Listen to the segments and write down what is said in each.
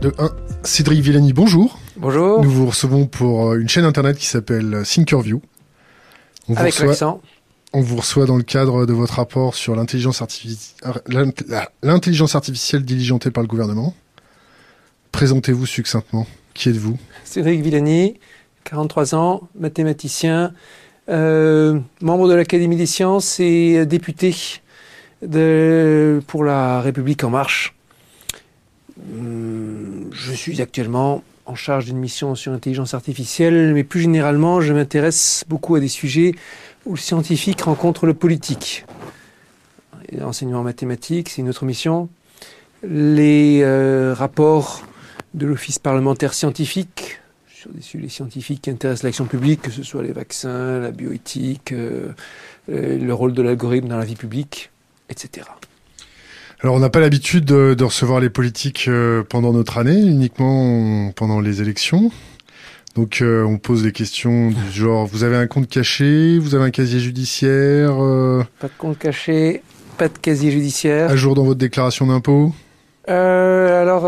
de 1. Cédric Villani, bonjour. Bonjour. Nous vous recevons pour euh, une chaîne internet qui s'appelle Thinkerview. On Avec l'accent. On vous reçoit dans le cadre de votre rapport sur l'intelligence artificielle diligentée par le gouvernement. Présentez-vous succinctement. Qui êtes-vous? Cédric Villani, 43 ans, mathématicien, euh, membre de l'Académie des sciences et député de, pour la République en marche. Hum, je suis actuellement en charge d'une mission sur l'intelligence artificielle, mais plus généralement, je m'intéresse beaucoup à des sujets où le scientifique rencontre le politique. L'enseignement mathématique, c'est une autre mission. Les euh, rapports de l'Office parlementaire scientifique sur des sujets scientifiques qui intéressent l'action publique, que ce soit les vaccins, la bioéthique, euh, euh, le rôle de l'algorithme dans la vie publique, etc. Alors on n'a pas l'habitude de, recevoir les politiques euh, pendant notre année, uniquement pendant les élections. Donc euh, on pose des questions du genre vous avez un compte caché, vous avez un casier judiciaire euh, Pas de compte caché, pas de casier judiciaire. À jour dans votre déclaration d'impôt? Alors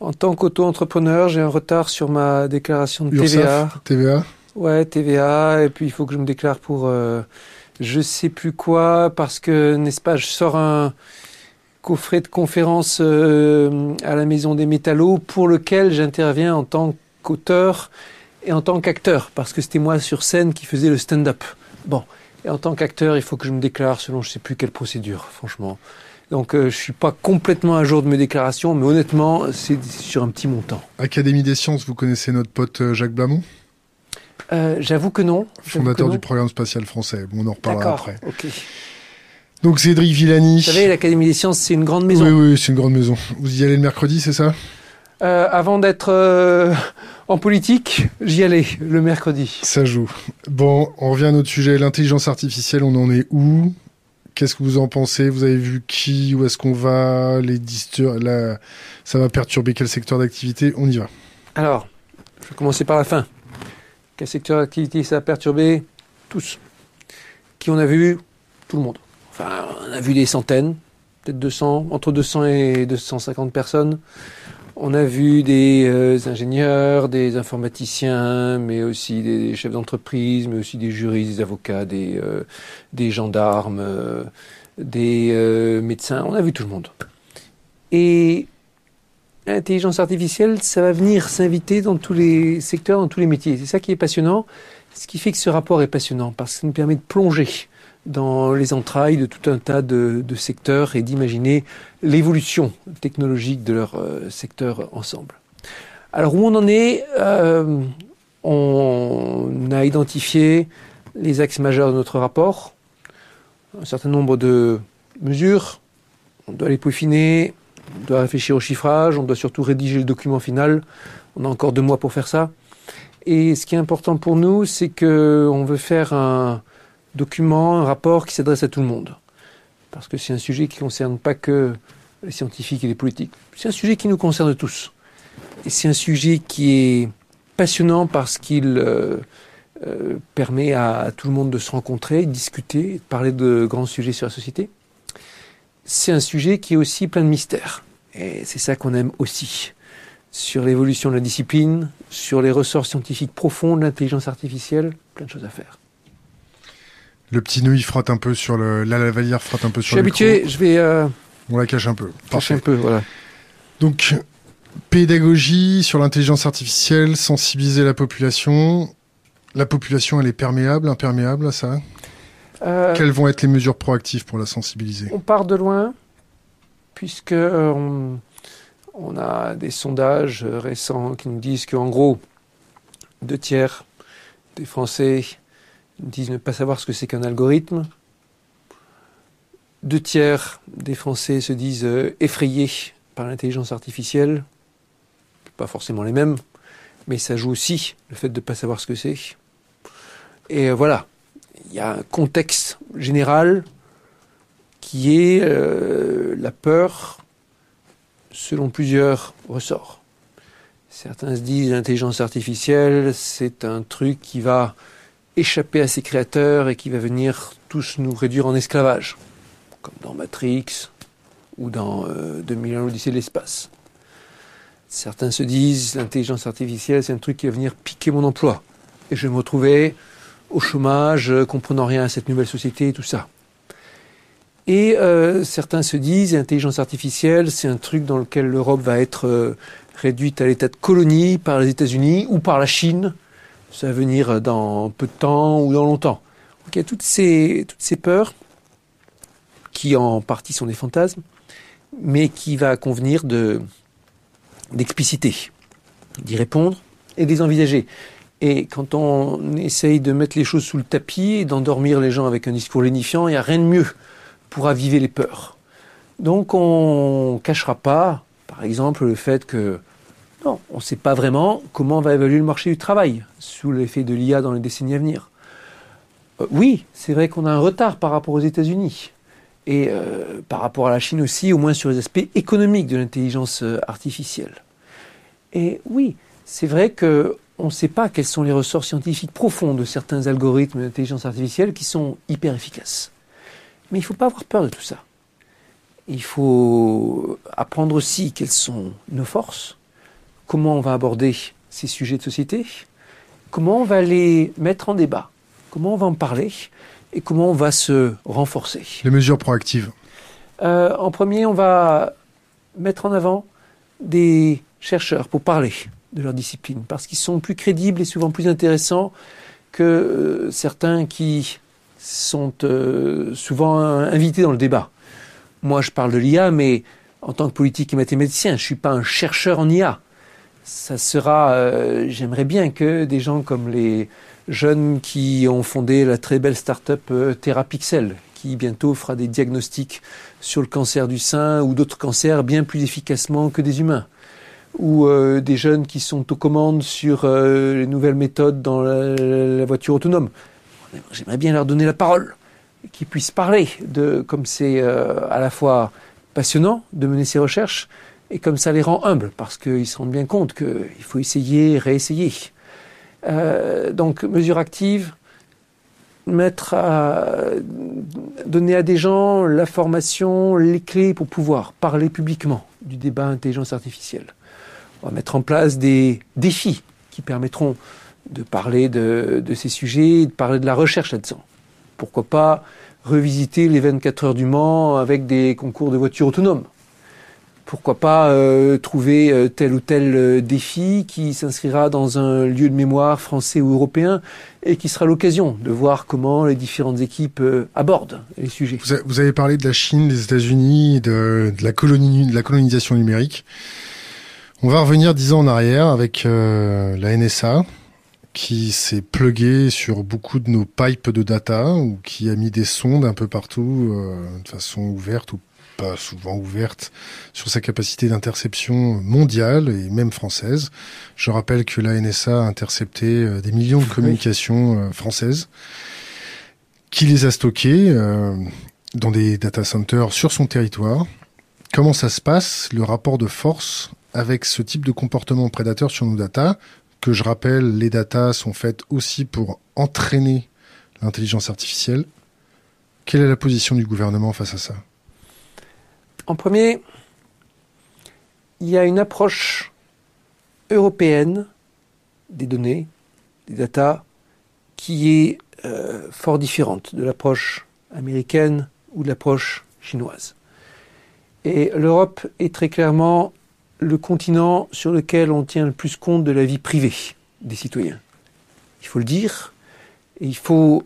en tant qu'auto-entrepreneur, j'ai un retard sur ma déclaration de TVA. TVA Ouais, TVA et puis il faut que je me déclare pour je sais plus quoi parce que n'est-ce pas je sors un coffret de conférence euh, à la Maison des Métallos pour lequel j'interviens en tant qu'auteur et en tant qu'acteur, parce que c'était moi sur scène qui faisais le stand-up. Bon, et en tant qu'acteur, il faut que je me déclare selon je sais plus quelle procédure, franchement. Donc euh, je suis pas complètement à jour de mes déclarations, mais honnêtement, c'est sur un petit montant. Académie des sciences, vous connaissez notre pote euh, Jacques Blamont? J'avoue que non. Fondateur du programme spatial français. Bon, on en reparlera après. Ok. Donc Cédric Villani. Vous savez, l'Académie des sciences, c'est une grande maison. Oui, oui, c'est une grande maison. Vous y allez le mercredi, c'est ça? Euh, Avant d'être euh, en politique, j'y allais le mercredi. Ça joue. Bon, on revient à notre sujet, l'intelligence artificielle, on en est où? Qu'est-ce que vous en pensez? Vous avez vu qui? Où est-ce qu'on va? Les la... Ça va perturber quel secteur d'activité? On y va. Alors, je vais commencer par la fin. Quel secteur d'activité ça a perturbé? Tous. Qui on a vu? Tout le monde. On a vu des centaines, peut-être 200, entre 200 et 250 personnes. On a vu des euh, ingénieurs, des informaticiens, mais aussi des, chefs d'entreprise, mais aussi des juristes, des avocats, des, euh, gendarmes, euh, des médecins. On a vu tout le monde. Et l'intelligence artificielle, ça va venir s'inviter dans tous les secteurs, dans tous les métiers. C'est ça qui est passionnant. Ce qui fait que ce rapport est passionnant, parce que ça nous permet de plonger dans les entrailles de tout un tas de, secteurs et d'imaginer l'évolution technologique de leur euh, secteur ensemble. Alors où on en est euh, On a identifié les axes majeurs de notre rapport, un certain nombre de mesures, on doit les peaufiner, on doit réfléchir au chiffrage, on doit surtout rédiger le document final, on a encore deux mois pour faire ça. Et ce qui est important pour nous, c'est qu'on veut faire un, document, un rapport qui s'adresse à tout le monde. Parce que c'est un sujet qui ne concerne pas que les scientifiques et les politiques. C'est un sujet qui nous concerne tous. Et c'est un sujet qui est passionnant parce qu'il euh, euh, permet à, tout le monde de se rencontrer, de discuter, de parler de grands sujets sur la société. C'est un sujet qui est aussi plein de mystères. Et c'est ça qu'on aime aussi. Sur l'évolution de la discipline, sur les ressorts scientifiques profonds de l'intelligence artificielle, plein de choses à faire. Le petit nœud, il frotte un peu sur le. La lavalière frotte un peu sur le. Je suis habitué, je vais. Euh, On la cache un peu. Cache un peu, voilà. Donc, pédagogie sur l'intelligence artificielle, sensibiliser la population. La population, elle est perméable, imperméable à ça? Euh, Quelles vont être les mesures proactives pour la sensibiliser? On part de loin, puisque euh, on, on, a des sondages récents qui nous disent qu'en gros, deux tiers des Français disent ne pas savoir ce que c'est qu'un algorithme. Deux tiers des Français se disent euh, effrayés par l'intelligence artificielle. Pas forcément les mêmes, mais ça joue aussi le fait de ne pas savoir ce que c'est. Et euh, voilà, il y a un contexte général qui est euh, la peur selon plusieurs ressorts. Certains se disent l'intelligence artificielle, c'est un truc qui va échapper à ses créateurs et qui va venir tous nous réduire en esclavage, comme dans Matrix ou dans euh, 2001 l'Odyssée de l'espace. Certains se disent l'intelligence artificielle, c'est un truc qui va venir piquer mon emploi. Et je vais me retrouver au chômage, comprenant rien à cette nouvelle société et tout ça. Et euh, certains se disent l'intelligence artificielle, c'est un truc dans lequel l'Europe va être euh, réduite à l'état de colonie par les États-Unis ou par la Chine. Ça va venir dans peu de temps ou dans longtemps. Donc il y a toutes ces, toutes ces peurs qui en partie sont des fantasmes, mais qui va convenir de d'expliciter, d'y répondre et de les envisager. Et quand on essaye de mettre les choses sous le tapis et d'endormir les gens avec un discours lénifiant, il n'y a rien de mieux pour aviver les peurs. Donc on ne cachera pas, par exemple, le fait que non, on ne sait pas vraiment comment va évoluer le marché du travail sous l'effet de l'IA dans les décennies à venir. Euh, oui, c'est vrai qu'on a un retard par rapport aux États-Unis et euh, par rapport à la Chine aussi, au moins sur les aspects économiques de l'intelligence euh, artificielle. Et oui, c'est vrai que on ne sait pas quels sont les ressorts scientifiques profonds de certains algorithmes d'intelligence artificielle qui sont hyper efficaces. Mais il ne faut pas avoir peur de tout ça. Il faut apprendre aussi quelles sont nos forces, comment on va aborder ces sujets de société, comment on va les mettre en débat, comment on va en parler? Et comment on va se renforcer? Les mesures proactives. Euh, en premier, on va mettre en avant des chercheurs pour parler de leur discipline, parce qu'ils sont plus crédibles et souvent plus intéressants que euh, certains qui sont euh, souvent invités dans le débat. Moi, je parle de l'IA, mais en tant que politique et mathématicien, je ne suis pas un chercheur en IA. Ça sera, euh, j'aimerais bien que des gens comme les jeunes qui ont fondé la très belle start-up euh, qui bientôt fera des diagnostics sur le cancer du sein ou d'autres cancers bien plus efficacement que des humains, ou des jeunes qui sont aux commandes sur les nouvelles méthodes dans la voiture autonome. J'aimerais bien leur donner la parole, qu'ils puissent parler de comme c'est euh, à la fois passionnant de mener ces recherches et comme ça les rend humbles parce qu'ils se rendent bien compte qu'il faut essayer, réessayer. Euh, donc mesure active, mettre à donner à des gens la formation, les clés pour pouvoir parler publiquement du débat intelligence artificielle. On va mettre en place des défis qui permettront de parler de, ces sujets, de parler de la recherche là-dedans. Pourquoi pas revisiter les 24 heures du Mans avec des concours de voitures autonomes Pourquoi pas euh, trouver euh, tel ou tel euh, défi qui s'inscrira dans un lieu de mémoire français ou européen et qui sera l'occasion de voir comment les différentes équipes abordent les sujets. Vous avez parlé de la Chine, des États-Unis, de, la colonisation numérique. On va revenir dix ans en arrière avec la NSA, qui s'est plugué sur beaucoup de nos pipes de data ou qui a mis des sondes un peu partout de façon ouverte ou pas souvent ouverte sur sa capacité d'interception mondiale et même française. Je rappelle que la NSA a intercepté euh, des millions de communications euh, françaises qui les a stockées dans des data centers sur son territoire. Comment ça se passe, le rapport de force avec ce type de comportement prédateur sur nos data? Que je rappelle, les datas sont faites aussi pour entraîner l'intelligence artificielle. Quelle est la position du gouvernement face à ça? En premier, il y a une approche européenne des données, des datas, qui est euh, fort différente de l'approche américaine ou de l'approche chinoise. Et l'Europe est très clairement le continent sur lequel on tient le plus compte de la vie privée des citoyens. Il faut le dire, et il faut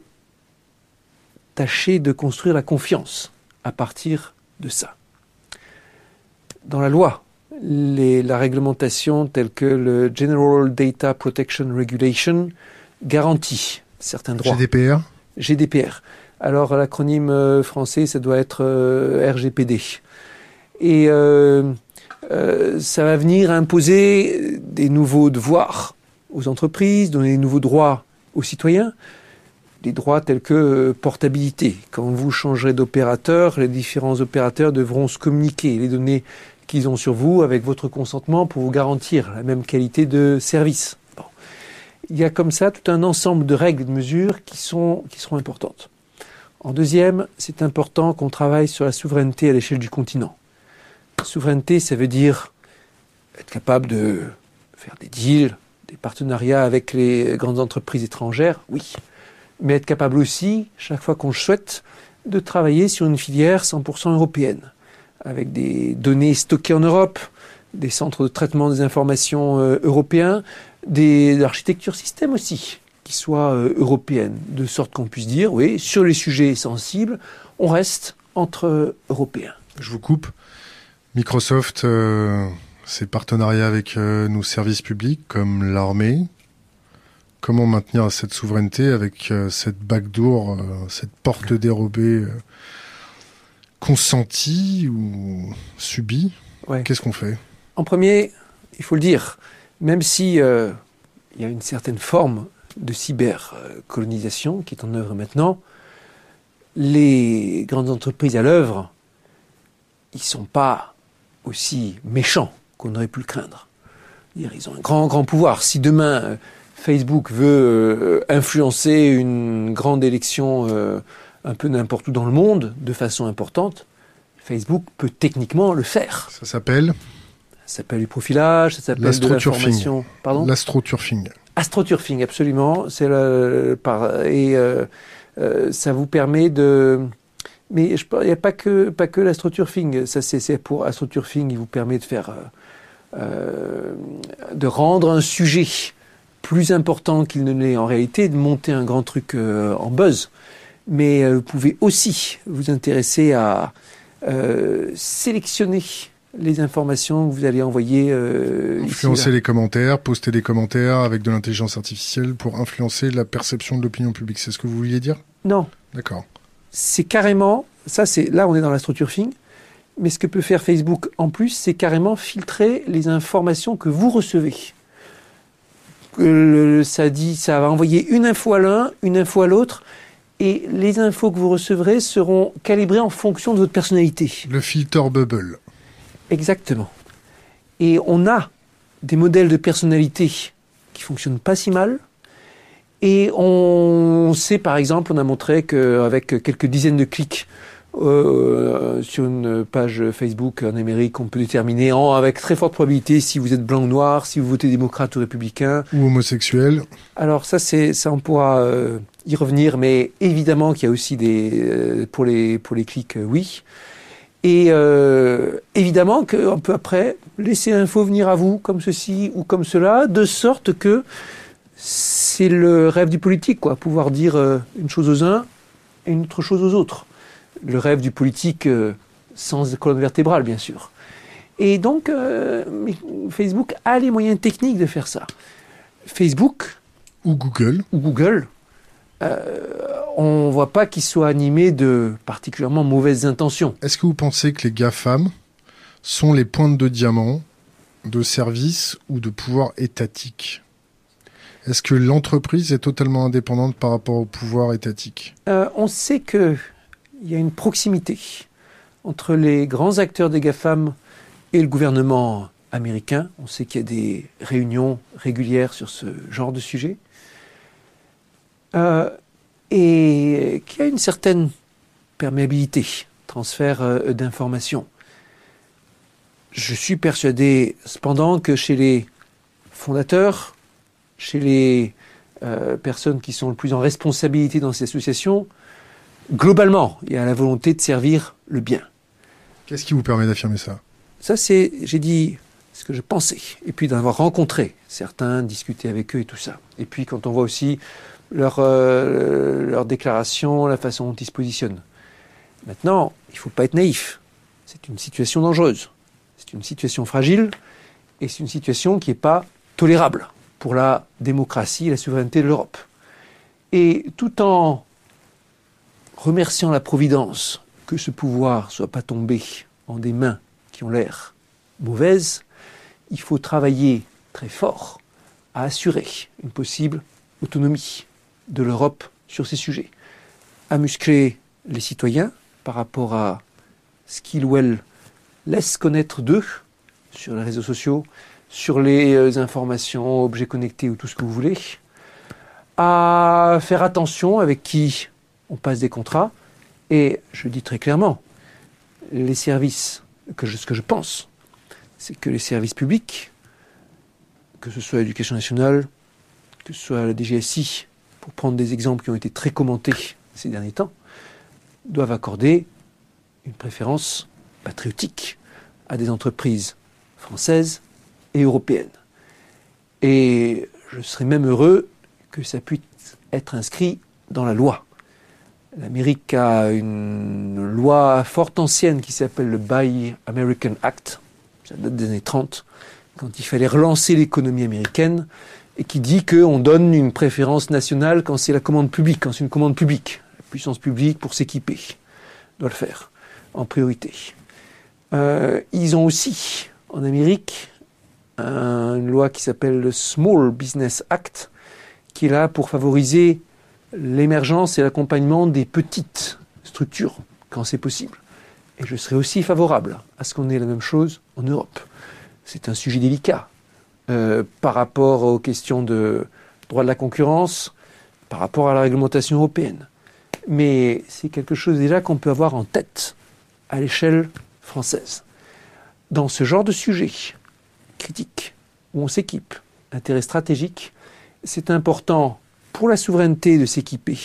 tâcher de construire la confiance à partir de ça. Dans la loi, la réglementation telle que le General Data Protection Regulation garantit certains droits. GDPR GDPR. Alors l'acronyme euh, français, ça doit être euh, RGPD. Et euh, euh, ça va venir imposer des nouveaux devoirs aux entreprises, donner des nouveaux droits aux citoyens, des droits tels que portabilité. Quand vous changerez d'opérateur, les différents opérateurs devront se communiquer les données qu'ils ont sur vous avec votre consentement pour vous garantir la même qualité de service. Il y a comme ça tout un ensemble de règles et de mesures qui, sont, qui seront importantes. En deuxième, c'est important qu'on travaille sur la souveraineté à l'échelle du continent. Souveraineté, ça veut dire être capable de faire des deals, des partenariats avec les grandes entreprises étrangères, oui. Mais être capable aussi, chaque fois qu'on le souhaite, de travailler sur une filière 100% européenne, avec des données stockées en Europe, des centres de traitement des informations euh, européens, des architectures système aussi, qui soient euh, européennes, de sorte qu'on puisse dire, oui, sur les sujets sensibles, on reste entre Européens. Je vous coupe. Microsoft, euh, ses partenariats avec euh, nos services publics comme l'armée. Comment maintenir cette souveraineté avec euh, cette backdoor, euh, cette porte dérobée consentie ou Ouais. Qu'est-ce qu'on fait? En premier, il faut le dire, même si euh, il y a une certaine forme de cybercolonisation qui est en œuvre maintenant, les grandes entreprises à l'œuvre, ils sont pas aussi méchants qu'on aurait pu le craindre. Ils ont un grand, grand pouvoir. Si demain euh, Facebook veut euh, influencer une grande élection un peu n'importe où dans le monde de façon importante, Facebook peut techniquement le faire. Ça s'appelle Ça s'appelle du profilage, ça s'appelle de L'astroturfing. l'information. Pardon l'astroturfing. Astroturfing, absolument. C'est le, par, et euh, euh, ça vous permet de. Mais il n'y a pas que pas que l'astroturfing. Ça c'est pour astroturfing, il vous permet de faire euh, de rendre un sujet plus important qu'il ne l'est en réalité, de monter un grand truc en buzz. Mais euh, vous pouvez aussi vous intéresser à euh, sélectionner les informations que vous allez envoyer. Euh, Influencer les commentaires, poster des commentaires avec de l'intelligence artificielle pour influencer la perception de l'opinion publique. C'est ce que vous vouliez dire? Non, D'accord. c'est carrément, ça c'est, là on est dans l'astroturfing, mais ce que peut faire Facebook en plus, c'est carrément filtrer les informations que vous recevez. Euh, ça dit, ça va envoyer une info à l'un, une info à l'autre, et les infos que vous recevrez seront calibrées en fonction de votre personnalité. Le filter bubble. Exactement. Et on a des modèles de personnalité qui fonctionnent pas si mal. Et on sait, par exemple, on a montré qu'avec quelques dizaines de clics euh, sur une page Facebook en Amérique, on peut déterminer en- avec très forte probabilité si vous êtes blanc ou noir, si vous votez démocrate ou républicain. Ou homosexuel. Alors ça, c'est ça, on pourra euh, y revenir, mais évidemment qu'il y a aussi des euh, pour les pour les clics, oui. Et évidemment qu'on peut après laisser l'info venir à vous comme ceci ou comme cela, de sorte que c'est le rêve du politique, quoi, pouvoir dire une chose aux uns et une autre chose aux autres. Le rêve du politique euh, sans colonne vertébrale, bien sûr. Et donc, euh, Facebook a les moyens techniques de faire ça. Facebook Ou Google. ou Google, euh, on ne voit pas qu'ils soient animés de particulièrement mauvaises intentions. Est-ce que vous pensez que les GAFAM sont les pointes de diamant de services ou de pouvoir étatique? Est-ce que l'entreprise est totalement indépendante par rapport au pouvoir étatique? Euh, on sait qu'il y a une proximité entre les grands acteurs des GAFAM et le gouvernement américain. On sait qu'il y a des réunions régulières sur ce genre de sujet. Euh, et qu'il y a une certaine perméabilité, transfert euh, d'informations. Je suis persuadé cependant que chez les fondateurs, chez les euh, personnes qui sont le plus en responsabilité dans ces associations, globalement, il y a la volonté de servir le bien. Qu'est-ce qui vous permet d'affirmer ça? Ça, c'est, j'ai dit ce que je pensais. Et puis d'avoir rencontré certains, discuté avec eux et tout ça. Et puis quand on voit aussi leur, euh, leur déclaration, la façon dont ils se positionnent. Maintenant, il ne faut pas être naïf. C'est une situation dangereuse. C'est une situation fragile et c'est une situation qui n'est pas tolérable pour la démocratie et la souveraineté de l'Europe. Et tout en remerciant la Providence que ce pouvoir soit pas tombé en des mains qui ont l'air mauvaises, il faut travailler très fort à assurer une possible autonomie de l'Europe sur ces sujets, à muscler les citoyens par rapport à ce qu'ils ou elles laissent connaître d'eux sur les réseaux sociaux, sur les euh, informations, objets connectés ou tout ce que vous voulez, à faire attention avec qui on passe des contrats, et je dis très clairement, les services, que ce que je pense, c'est que les services publics, que ce soit l'éducation nationale, que ce soit la DGSI, pour prendre des exemples qui ont été très commentés ces derniers temps, doivent accorder une préférence patriotique à des entreprises françaises et européennes. Et je serais même heureux que ça puisse être inscrit dans la loi. L'Amérique a une loi fort ancienne qui s'appelle le Buy American Act, ça date des années 30, quand il fallait relancer l'économie américaine, et qui dit qu'on donne une préférence nationale quand c'est la commande publique, quand c'est une commande publique. La puissance publique, pour s'équiper, doit le faire en priorité. Euh, ils ont aussi, en Amérique, une loi qui s'appelle le Small Business Act, qui est là pour favoriser l'émergence et l'accompagnement des petites structures, quand c'est possible. Et je serais aussi favorable à ce qu'on ait la même chose en Europe. C'est un sujet délicat euh, par rapport aux questions de droit de la concurrence, par rapport à la réglementation européenne. Mais c'est quelque chose déjà qu'on peut avoir en tête à l'échelle française. Dans ce genre de sujet critique, où on s'équipe, intérêt stratégique, c'est important pour la souveraineté de s'équiper,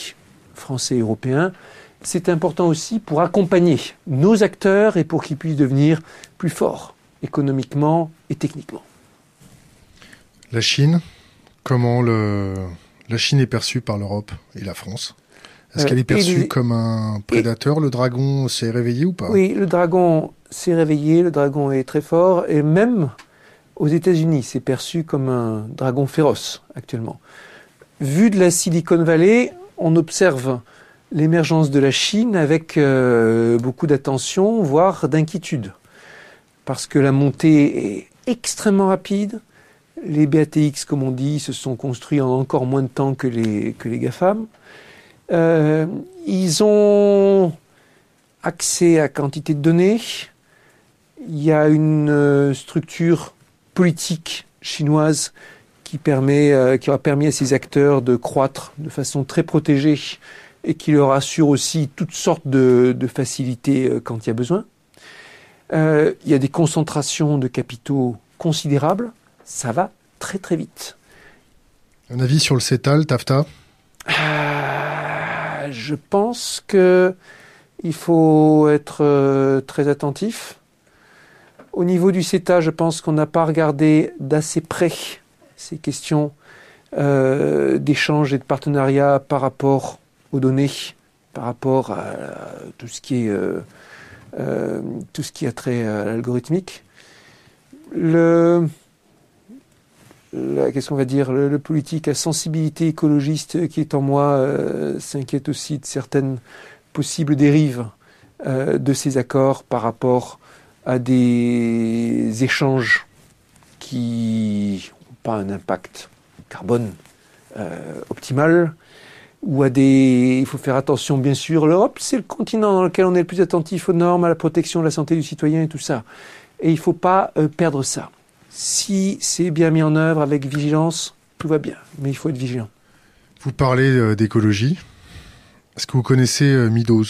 français et européens, c'est important aussi pour accompagner nos acteurs et pour qu'ils puissent devenir plus forts économiquement et techniquement. La Chine, comment le... la Chine est perçue par l'Europe et la France? Est-ce qu'elle est euh, perçue comme un prédateur? Le dragon s'est réveillé ou pas? Oui, le dragon s'est réveillé, le dragon est très fort et même aux États-Unis, c'est perçu comme un dragon féroce actuellement. Vu de la Silicon Valley, on observe l'émergence de la Chine avec euh, beaucoup d'attention, voire d'inquiétude. Parce que la montée est extrêmement rapide. Les BATX, comme on dit, se sont construits en encore moins de temps que les, que les GAFAM. Euh, ils ont accès à quantité de données. Il y a une euh, structure politique chinoise qui, permet, qui aura permis à ces acteurs de croître de façon très protégée et qui leur assure aussi toutes sortes de, facilités euh, quand il y a besoin. Euh, il y a des concentrations de capitaux considérables. Ça va très très vite. Un avis sur le CETAL, TAFTA euh, Je pense que il faut être très attentif. Au niveau du CETA, je pense qu'on n'a pas regardé d'assez près ces questions d'échange et de partenariat par rapport aux données par rapport à tout ce qui est euh, euh, tout ce qui a trait à l'algorithmique. Le va dire le, politique à sensibilité écologiste qui est en moi euh, s'inquiète aussi de certaines possibles dérives de ces accords par rapport à des échanges qui pas un impact carbone optimal ou à des. Il faut faire attention, bien sûr. L'Europe, c'est le continent dans lequel on est le plus attentif aux normes, à la protection de la santé du citoyen et tout ça. Et il ne faut pas euh, perdre ça. Si c'est bien mis en œuvre avec vigilance, tout va bien. Mais il faut être vigilant. Vous parlez euh, d'écologie. Est-ce que vous connaissez euh, Meadows?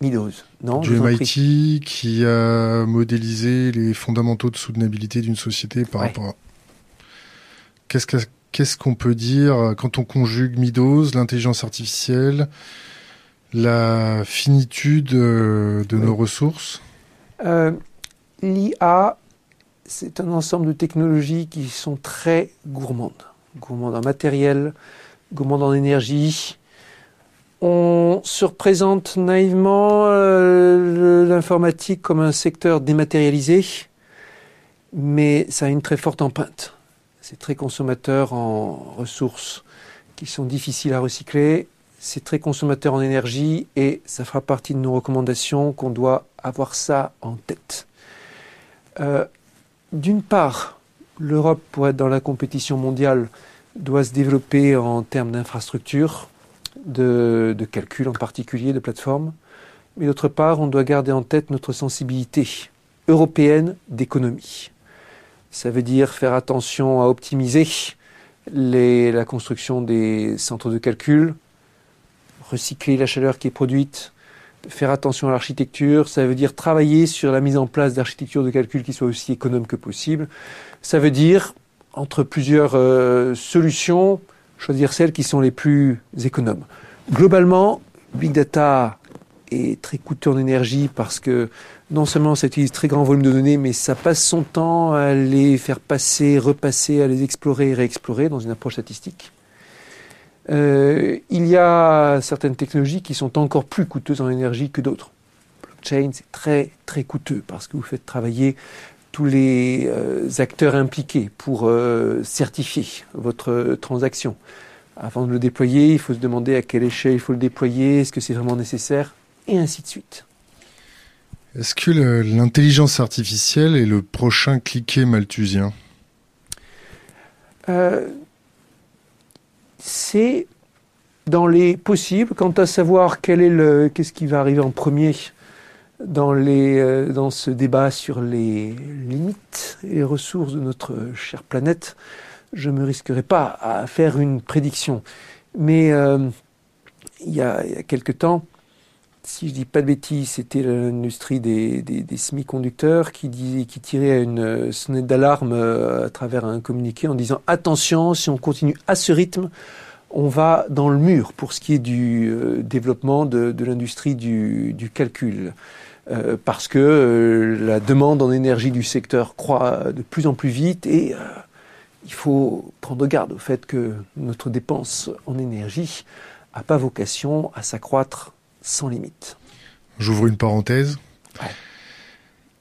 Meadows, non Du MIT qui a modélisé les fondamentaux de soutenabilité d'une société par rapport à. Qu'est-ce que Qu'est-ce qu'on peut dire quand on conjugue Midos, l'intelligence artificielle, la finitude euh, de nos ressources? Euh, L'IA, c'est un ensemble de technologies qui sont très gourmandes. Gourmandes en matériel, gourmandes en énergie. On se représente naïvement euh, l'informatique comme un secteur dématérialisé, mais ça a une très forte empreinte c'est très consommateur en ressources qui sont difficiles à recycler, c'est très consommateur en énergie et ça fera partie de nos recommandations qu'on doit avoir ça en tête. Euh, d'une part, l'Europe, pour être dans la compétition mondiale, doit se développer en termes d'infrastructures, de, de calcul en particulier, de plateformes. Mais d'autre part, on doit garder en tête notre sensibilité européenne d'économie. Ça veut dire faire attention à optimiser la construction des centres de calcul, recycler la chaleur qui est produite, faire attention à l'architecture, ça veut dire travailler sur la mise en place d'architecture de calcul qui soit aussi économe que possible. Ça veut dire, entre plusieurs euh, solutions, choisir celles qui sont les plus économes. Globalement, Big Data est très coûteux en énergie parce que non seulement ça utilise très grand volume de données, mais ça passe son temps à les faire passer, repasser, à les explorer et réexplorer dans une approche statistique. Euh, il y a certaines technologies qui sont encore plus coûteuses en énergie que d'autres. Blockchain, c'est très très coûteux parce que vous faites travailler tous les euh, acteurs impliqués pour euh, certifier votre transaction. Avant de le déployer, il faut se demander à quelle échelle il faut le déployer, est-ce que c'est vraiment nécessaire, et ainsi de suite. Est-ce que l'intelligence artificielle est le prochain cliquet malthusien? Euh, C'est dans les possibles. Quant à savoir quel est le, qu'est-ce qui va arriver en premier dans, les, euh, dans ce débat sur les limites et les ressources de notre chère planète, je ne me risquerai pas à faire une prédiction. Mais euh, il, y a, il y a quelque temps, si je dis pas de bêtises, c'était l'industrie des, semi-conducteurs qui, qui tirait une sonnette d'alarme euh, à travers un communiqué en disant attention, si on continue à ce rythme, on va dans le mur pour ce qui est du euh, développement de, l'industrie du, calcul. Euh, parce que la demande en énergie du secteur croît de plus en plus vite et il faut prendre garde au fait que notre dépense en énergie n'a pas vocation à s'accroître sans limite. J'ouvre une parenthèse.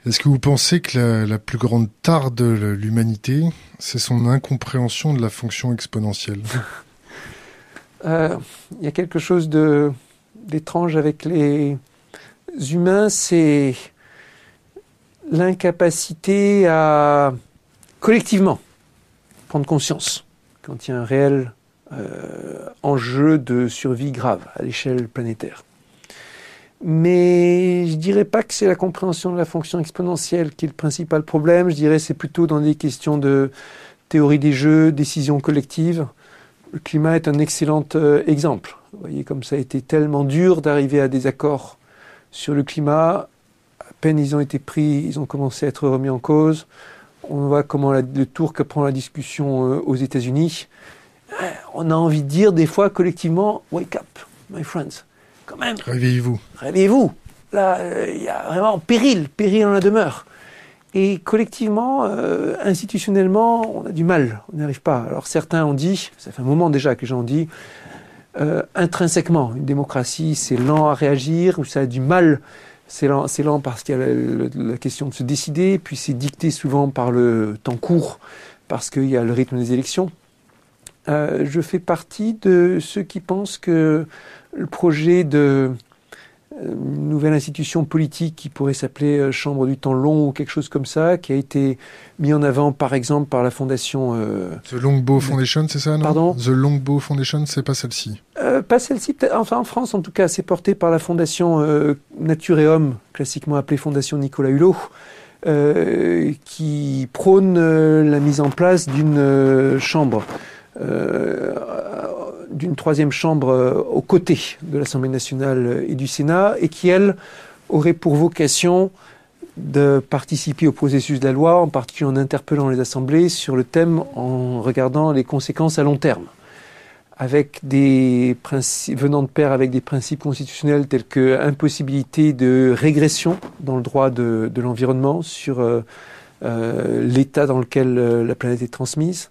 Est-ce que vous pensez que la, plus grande tare de l'humanité, c'est son incompréhension de la fonction exponentielle? Euh, Il y a quelque chose d'étrange avec les humains, c'est l'incapacité à collectivement prendre conscience quand il y a un réel euh, enjeu de survie grave à l'échelle planétaire. Mais je dirais pas que c'est la compréhension de la fonction exponentielle qui est le principal problème. Je dirais c'est plutôt dans des questions de théorie des jeux, décision collective. Le climat est un excellent euh, exemple. Vous voyez comme ça a été tellement dur d'arriver à des accords sur le climat. À peine ils ont été pris, ils ont commencé à être remis en cause. On voit comment le tour que prend la discussion euh, aux États-Unis. On a envie de dire des fois collectivement, wake up, my friends quand même. Réveillez-vous. Réveillez-vous. Là, euh, il y a vraiment péril, péril en la demeure. Et collectivement, euh, institutionnellement, on a du mal, on n'y arrive pas. Alors certains ont dit, ça fait un moment déjà que ont dit, euh, intrinsèquement, une démocratie, c'est lent à réagir, ou ça a du mal, c'est lent, c'est lent parce qu'il y a la, question de se décider, puis c'est dicté souvent par le temps court, parce qu'il y a le rythme des élections. je fais partie de ceux qui pensent que le projet de euh, nouvelle institution politique qui pourrait s'appeler euh, Chambre du temps long ou quelque chose comme ça, qui a été mis en avant par exemple par la fondation... Euh, The Longbow Foundation, c'est ça non? Pardon? The Longbow Foundation, c'est pas celle-ci. Pas celle-ci, enfin en France en tout cas, c'est porté par la fondation Nature et Homme, classiquement appelée Fondation Nicolas Hulot, qui prône la mise en place d'une chambre d'une troisième chambre euh, aux côtés de l'Assemblée nationale et du Sénat, et qui, elle, aurait pour vocation de participer au processus de la loi, en particulier en interpellant les assemblées sur le thème en regardant les conséquences à long terme, avec des principes venant de pair avec des principes constitutionnels tels que impossibilité de régression dans le droit de, l'environnement sur euh, euh, l'état dans lequel la planète est transmise,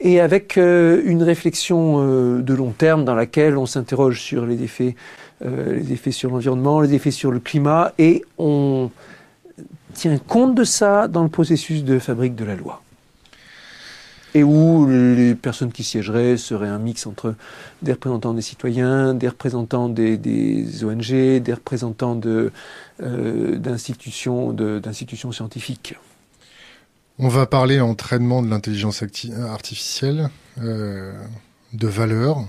et avec euh, une réflexion euh, de long terme dans laquelle on s'interroge sur les effets, euh, les effets sur l'environnement, les effets sur le climat, et on tient compte de ça dans le processus de fabrique de la loi. Et où les personnes qui siégeraient seraient un mix entre des représentants des citoyens, des représentants des, ONG, des représentants d'institutions de, scientifiques. On va parler entraînement de l'intelligence artificielle, euh, de valeur,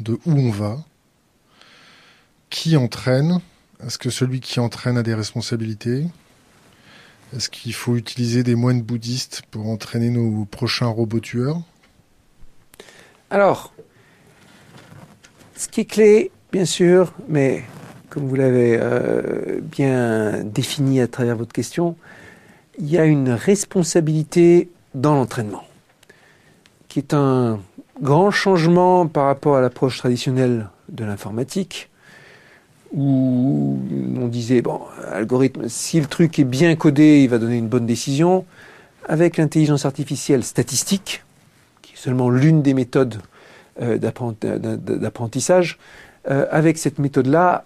de où on va, qui entraîne, est-ce que celui qui entraîne a des responsabilités Est-ce qu'il faut utiliser des moines bouddhistes pour entraîner nos prochains robots tueurs? Alors, ce qui est clé, bien sûr, mais comme vous l'avez euh, bien défini à travers votre question, il y a une responsabilité dans l'entraînement, qui est un grand changement par rapport à l'approche traditionnelle de l'informatique, où on disait, bon, algorithme, si le truc est bien codé, il va donner une bonne décision. Avec l'intelligence artificielle statistique, qui est seulement l'une des méthodes euh, d'apprentissage, euh, avec cette méthode-là,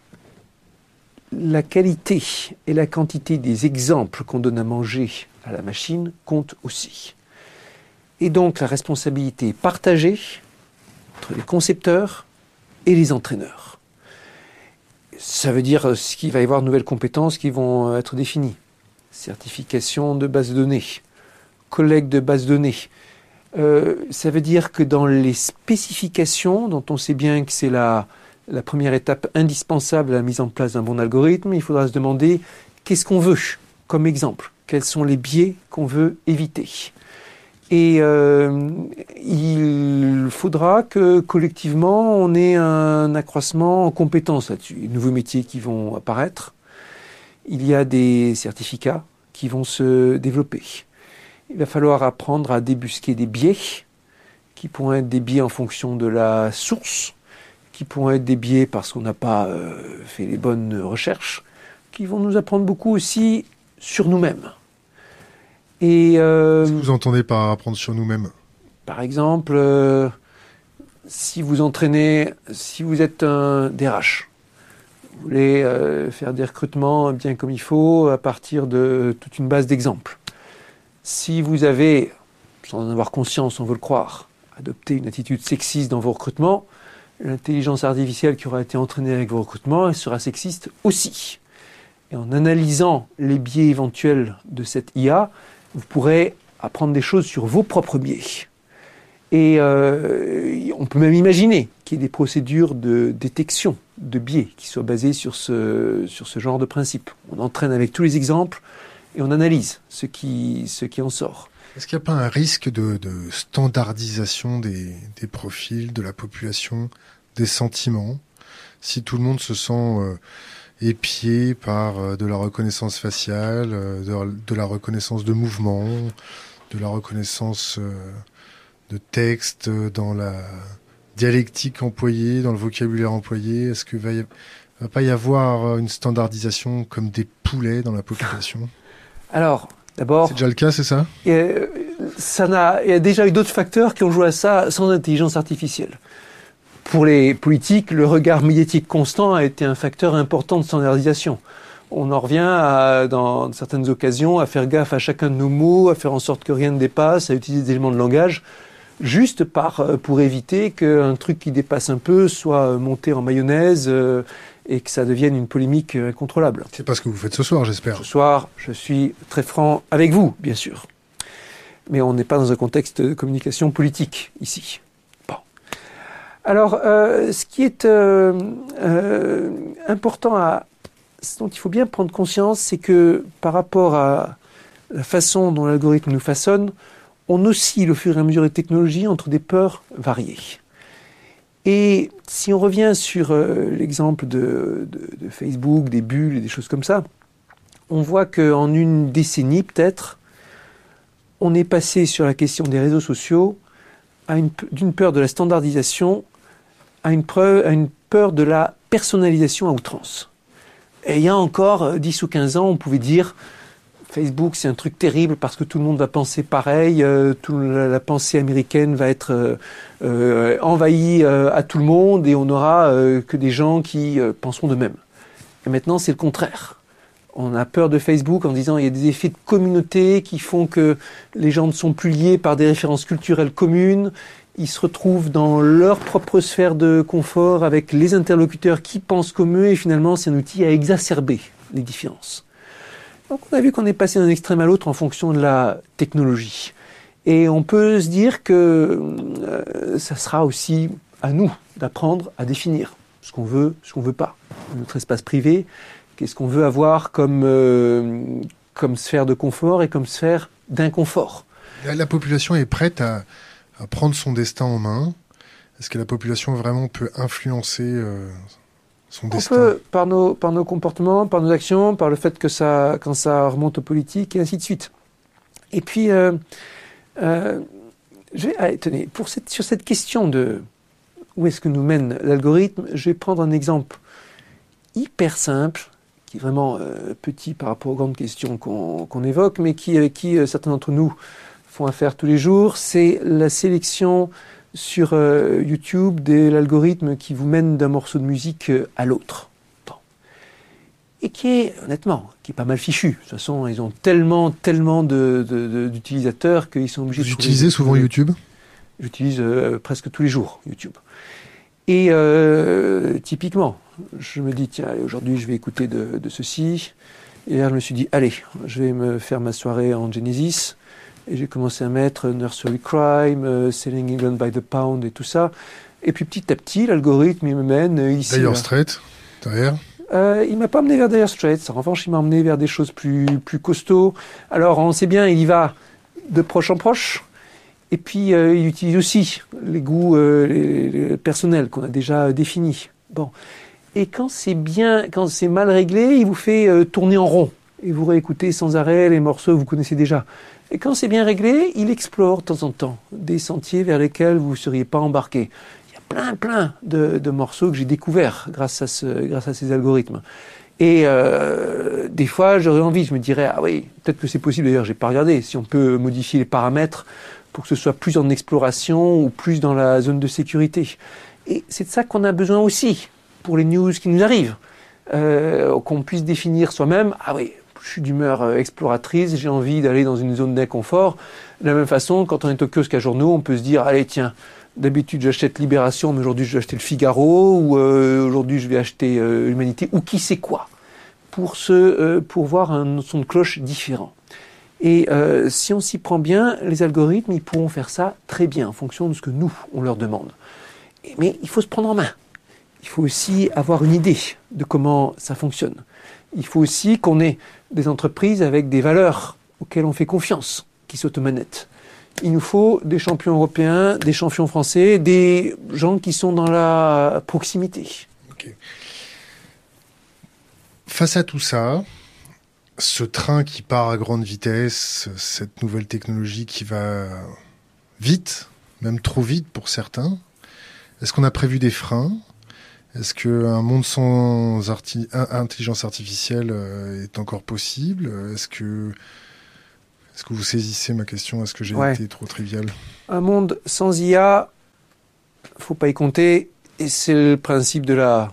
la qualité et la quantité des exemples qu'on donne à manger à la machine comptent aussi. Et donc la responsabilité est partagée entre les concepteurs et les entraîneurs. Ça veut dire qu'il va y avoir de nouvelles compétences qui vont être définies. Certification de base de données, collecte de base de données. Euh, ça veut dire que dans les spécifications, dont on sait bien que c'est la, la première étape indispensable à la mise en place d'un bon algorithme, il faudra se demander qu'est-ce qu'on veut comme exemple, quels sont les biais qu'on veut éviter. Et euh, il faudra que collectivement on ait un accroissement en compétences là-dessus. De nouveaux métiers qui vont apparaître. Il y a des certificats qui vont se développer. Il va falloir apprendre à débusquer des biais qui pourront être des biais en fonction de la source qui pourront être des biais parce qu'on n'a pas euh, fait les bonnes recherches, qui vont nous apprendre beaucoup aussi sur nous-mêmes. Et euh, Qu'est-ce que vous entendez par apprendre sur nous-mêmes? Par exemple, euh, si vous entraînez, si vous êtes un DRH, vous voulez faire des recrutements bien comme il faut à partir de toute une base d'exemples. Si vous avez, sans en avoir conscience, on veut le croire, adopté une attitude sexiste dans vos recrutements, l'intelligence artificielle qui aura été entraînée avec vos recrutements, sera sexiste aussi. Et en analysant les biais éventuels de cette IA, vous pourrez apprendre des choses sur vos propres biais. Et euh, on peut même imaginer qu'il y ait des procédures de détection de biais qui soient basées sur ce, genre de principe. On entraîne avec tous les exemples et on analyse ce qui en sort. Est-ce qu'il n'y a pas un risque de, standardisation des, profils, de la population, des sentiments, si tout le monde se sent euh, épié par euh, de la reconnaissance faciale, euh, de, la reconnaissance de mouvement, de la reconnaissance de texte dans la dialectique employée, dans le vocabulaire employé Est-ce qu'il va, va pas y avoir une standardisation comme des poulets dans la population? Alors, D'abord. C'est déjà le cas, c'est ça? euh, ça Il y a déjà eu d'autres facteurs qui ont joué à ça sans intelligence artificielle. Pour les politiques, le regard médiatique constant a été un facteur important de standardisation. On en revient à, dans certaines occasions à faire gaffe à chacun de nos mots, à faire en sorte que rien ne dépasse, à utiliser des éléments de langage, juste par, euh, pour éviter qu'un truc qui dépasse un peu soit monté en mayonnaise euh, et que ça devienne une polémique euh, incontrôlable. C'est pas ce que vous faites ce soir, j'espère. Ce soir, je suis très franc avec vous, bien sûr. Mais on n'est pas dans un contexte de communication politique ici. Bon. Alors, euh, ce qui est euh, important à, dont il faut bien prendre conscience, c'est que par rapport à la façon dont l'algorithme nous façonne, on oscille au fur et à mesure des technologies entre des peurs variées. Et si on revient sur euh, l'exemple de, Facebook, des bulles et des choses comme ça, on voit qu'en une décennie peut-être, on est passé sur la question des réseaux sociaux d'une peur de la standardisation à une, à une peur de la personnalisation à outrance. Et il y a encore 10 ou 15 ans, on pouvait dire Facebook, c'est un truc terrible parce que tout le monde va penser pareil, euh, la, pensée américaine va être euh, euh, envahie à tout le monde et on n'aura que des gens qui penseront de même. Et maintenant, c'est le contraire. On a peur de Facebook en disant il y a des effets de communauté qui font que les gens ne sont plus liés par des références culturelles communes. Ils se retrouvent dans leur propre sphère de confort avec les interlocuteurs qui pensent comme eux et finalement c'est un outil à exacerber les différences. Donc on a vu qu'on est passé d'un extrême à l'autre en fonction de la technologie. Et on peut se dire que euh, ça sera aussi à nous d'apprendre à définir ce qu'on veut, ce qu'on veut pas. Notre espace privé, qu'est-ce qu'on veut avoir comme, euh, comme sphère de confort et comme sphère d'inconfort. La population est prête à, prendre son destin en main. Est-ce que la population vraiment peut influencer euh, son On peut, par nos, par nos comportements, par nos actions, par le fait que ça, quand ça remonte aux politiques, et ainsi de suite. Et puis, euh, euh, je vais, allez, tenez, pour cette, sur cette question de où est-ce que nous mène l'algorithme, je vais prendre un exemple hyper simple, qui est vraiment euh, petit par rapport aux grandes questions qu'on évoque, mais qui, avec qui certains d'entre nous font affaire tous les jours, c'est la sélection sur euh, YouTube de l'algorithme qui vous mène d'un morceau de musique euh, à l'autre. Et qui est, honnêtement, qui est pas mal fichu. De toute façon, ils ont tellement, tellement d'utilisateurs qu'ils sont obligés Vous de trouver utilisez souvent YouTube? J'utilise euh, presque tous les jours YouTube. Et euh, typiquement, je me dis, tiens, aujourd'hui je vais écouter de, de ceci. Et là, je me suis dit, allez, je vais me faire ma soirée en Genesis. Et j'ai commencé à mettre Nursery Crime, euh, Selling England by the Pound et tout ça. Et puis petit à petit, l'algorithme, il me mène euh, ici. D'ailleurs. Straight, derrière. Euh, il m'a pas emmené vers Dire Straits. En revanche, il m'a emmené vers des choses plus, plus costauds. Alors, on sait bien, il y va de proche en proche. Et puis, euh, il utilise aussi les goûts euh, les- les personnels qu'on a déjà définis. Bon. Et quand c'est bien, quand c'est mal réglé, il vous fait tourner en rond. Et vous réécoutez sans arrêt les morceaux que vous connaissez déjà. Et quand c'est bien réglé, il explore de temps en temps des sentiers vers lesquels vous ne seriez pas embarqué. Il y a plein, plein de, morceaux que j'ai découverts grâce à, ce, grâce à ces algorithmes. Et euh, des fois, j'aurais envie, je me dirais, ah oui, peut-être que c'est possible, d'ailleurs, j'ai pas regardé, si on peut modifier les paramètres pour que ce soit plus en exploration ou plus dans la zone de sécurité. Et c'est de ça qu'on a besoin aussi pour les news qui nous arrivent. Euh, qu'on puisse définir soi-même, ah oui, je suis d'humeur euh, exploratrice, j'ai envie d'aller dans une zone d'inconfort. De la même façon, quand on est au kiosque à journaux, on peut se dire, allez, tiens, d'habitude j'achète Libération, mais aujourd'hui je vais acheter le Figaro, ou euh, aujourd'hui je vais acheter euh, ou qui sait quoi, pour, se, euh, pour voir un son de cloche différent. Et euh, si on s'y prend bien, les algorithmes, ils pourront faire ça très bien en fonction de ce que nous, on leur demande. Mais il faut se prendre en main. Il faut aussi avoir une idée de comment ça fonctionne. Il faut aussi qu'on ait des entreprises avec des valeurs auxquelles on fait confiance, qui s'automanettent. Il nous faut des champions européens, des champions français, des gens qui sont dans la proximité. Face à tout ça, ce train qui part à grande vitesse, cette nouvelle technologie qui va vite, même trop vite pour certains, est-ce qu'on a prévu des freins? Est-ce qu'un monde sans arti- intelligence artificielle euh, est encore possible? Est-ce que, est-ce que vous saisissez ma question? Est-ce que j'ai Ouais. été trop trivial? Un monde sans IA, faut pas y compter, et c'est le principe de la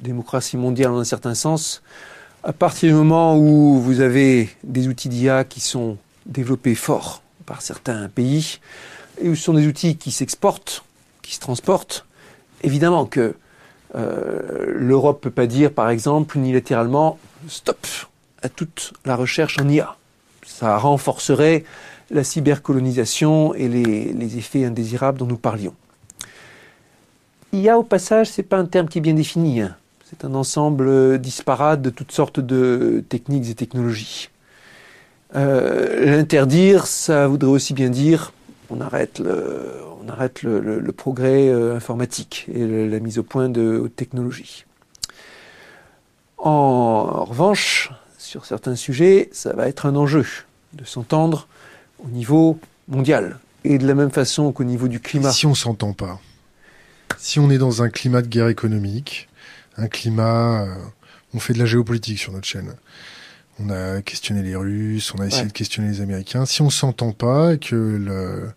démocratie mondiale en un certain sens. À partir du moment où vous avez des outils d'IA qui sont développés fort par certains pays, et où ce sont des outils qui s'exportent, qui se transportent, évidemment que euh, l'Europe peut pas dire, par exemple, unilatéralement, stop à toute la recherche en IA. Ça renforcerait la cybercolonisation et les, effets indésirables dont nous parlions. IA, au passage, c'est pas un terme qui est bien défini. hein. C'est un ensemble disparate de toutes sortes de techniques et technologies. Euh, L'interdire, ça voudrait aussi bien dire on arrête le, progrès euh, informatique et la mise au point de haute technologie. En revanche, sur certains sujets, ça va être un enjeu de s'entendre au niveau mondial. Et de la même façon qu'au niveau du climat. Si on s'entend pas, si on est dans un climat de guerre économique, un climat, euh, on fait de la géopolitique sur notre chaîne. On a questionné les Russes, on a essayé Ouais. de questionner les Américains. Si on s'entend pas et que le-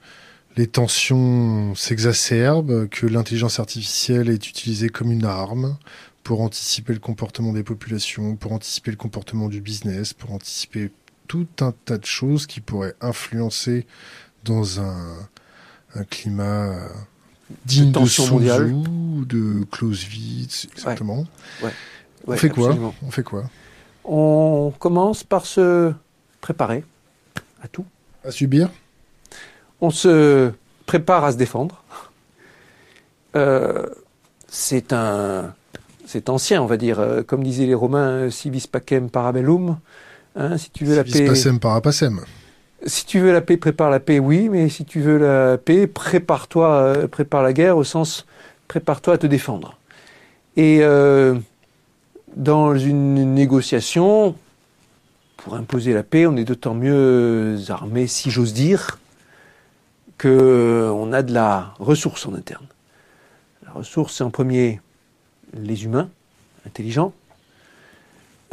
les tensions s'exacerbent, que l'intelligence artificielle est utilisée comme une arme pour anticiper le comportement des populations, pour anticiper le comportement du business, pour anticiper tout un tas de choses qui pourraient influencer dans un, un climat euh, digne de, tension Sun mondiale. Tzu, de Clausewitz, exactement. Ouais, on fait quoi? On fait quoi? On commence par se préparer à tout. À subir On se prépare à se défendre. Euh, c'est un, c'est ancien, on va dire. Euh, Comme disaient les Romains, si vis pacem parabellum. Hein, si tu veux la paix, pacem si tu veux la paix, prépare la paix, oui. Mais si tu veux la paix, prépare-toi, euh, prépare la guerre au sens prépare-toi à te défendre. Et euh, dans une négociation pour imposer la paix, on est d'autant mieux armé, si j'ose dire, qu'on a de la ressource en interne. La ressource, c'est en premier les humains, intelligents.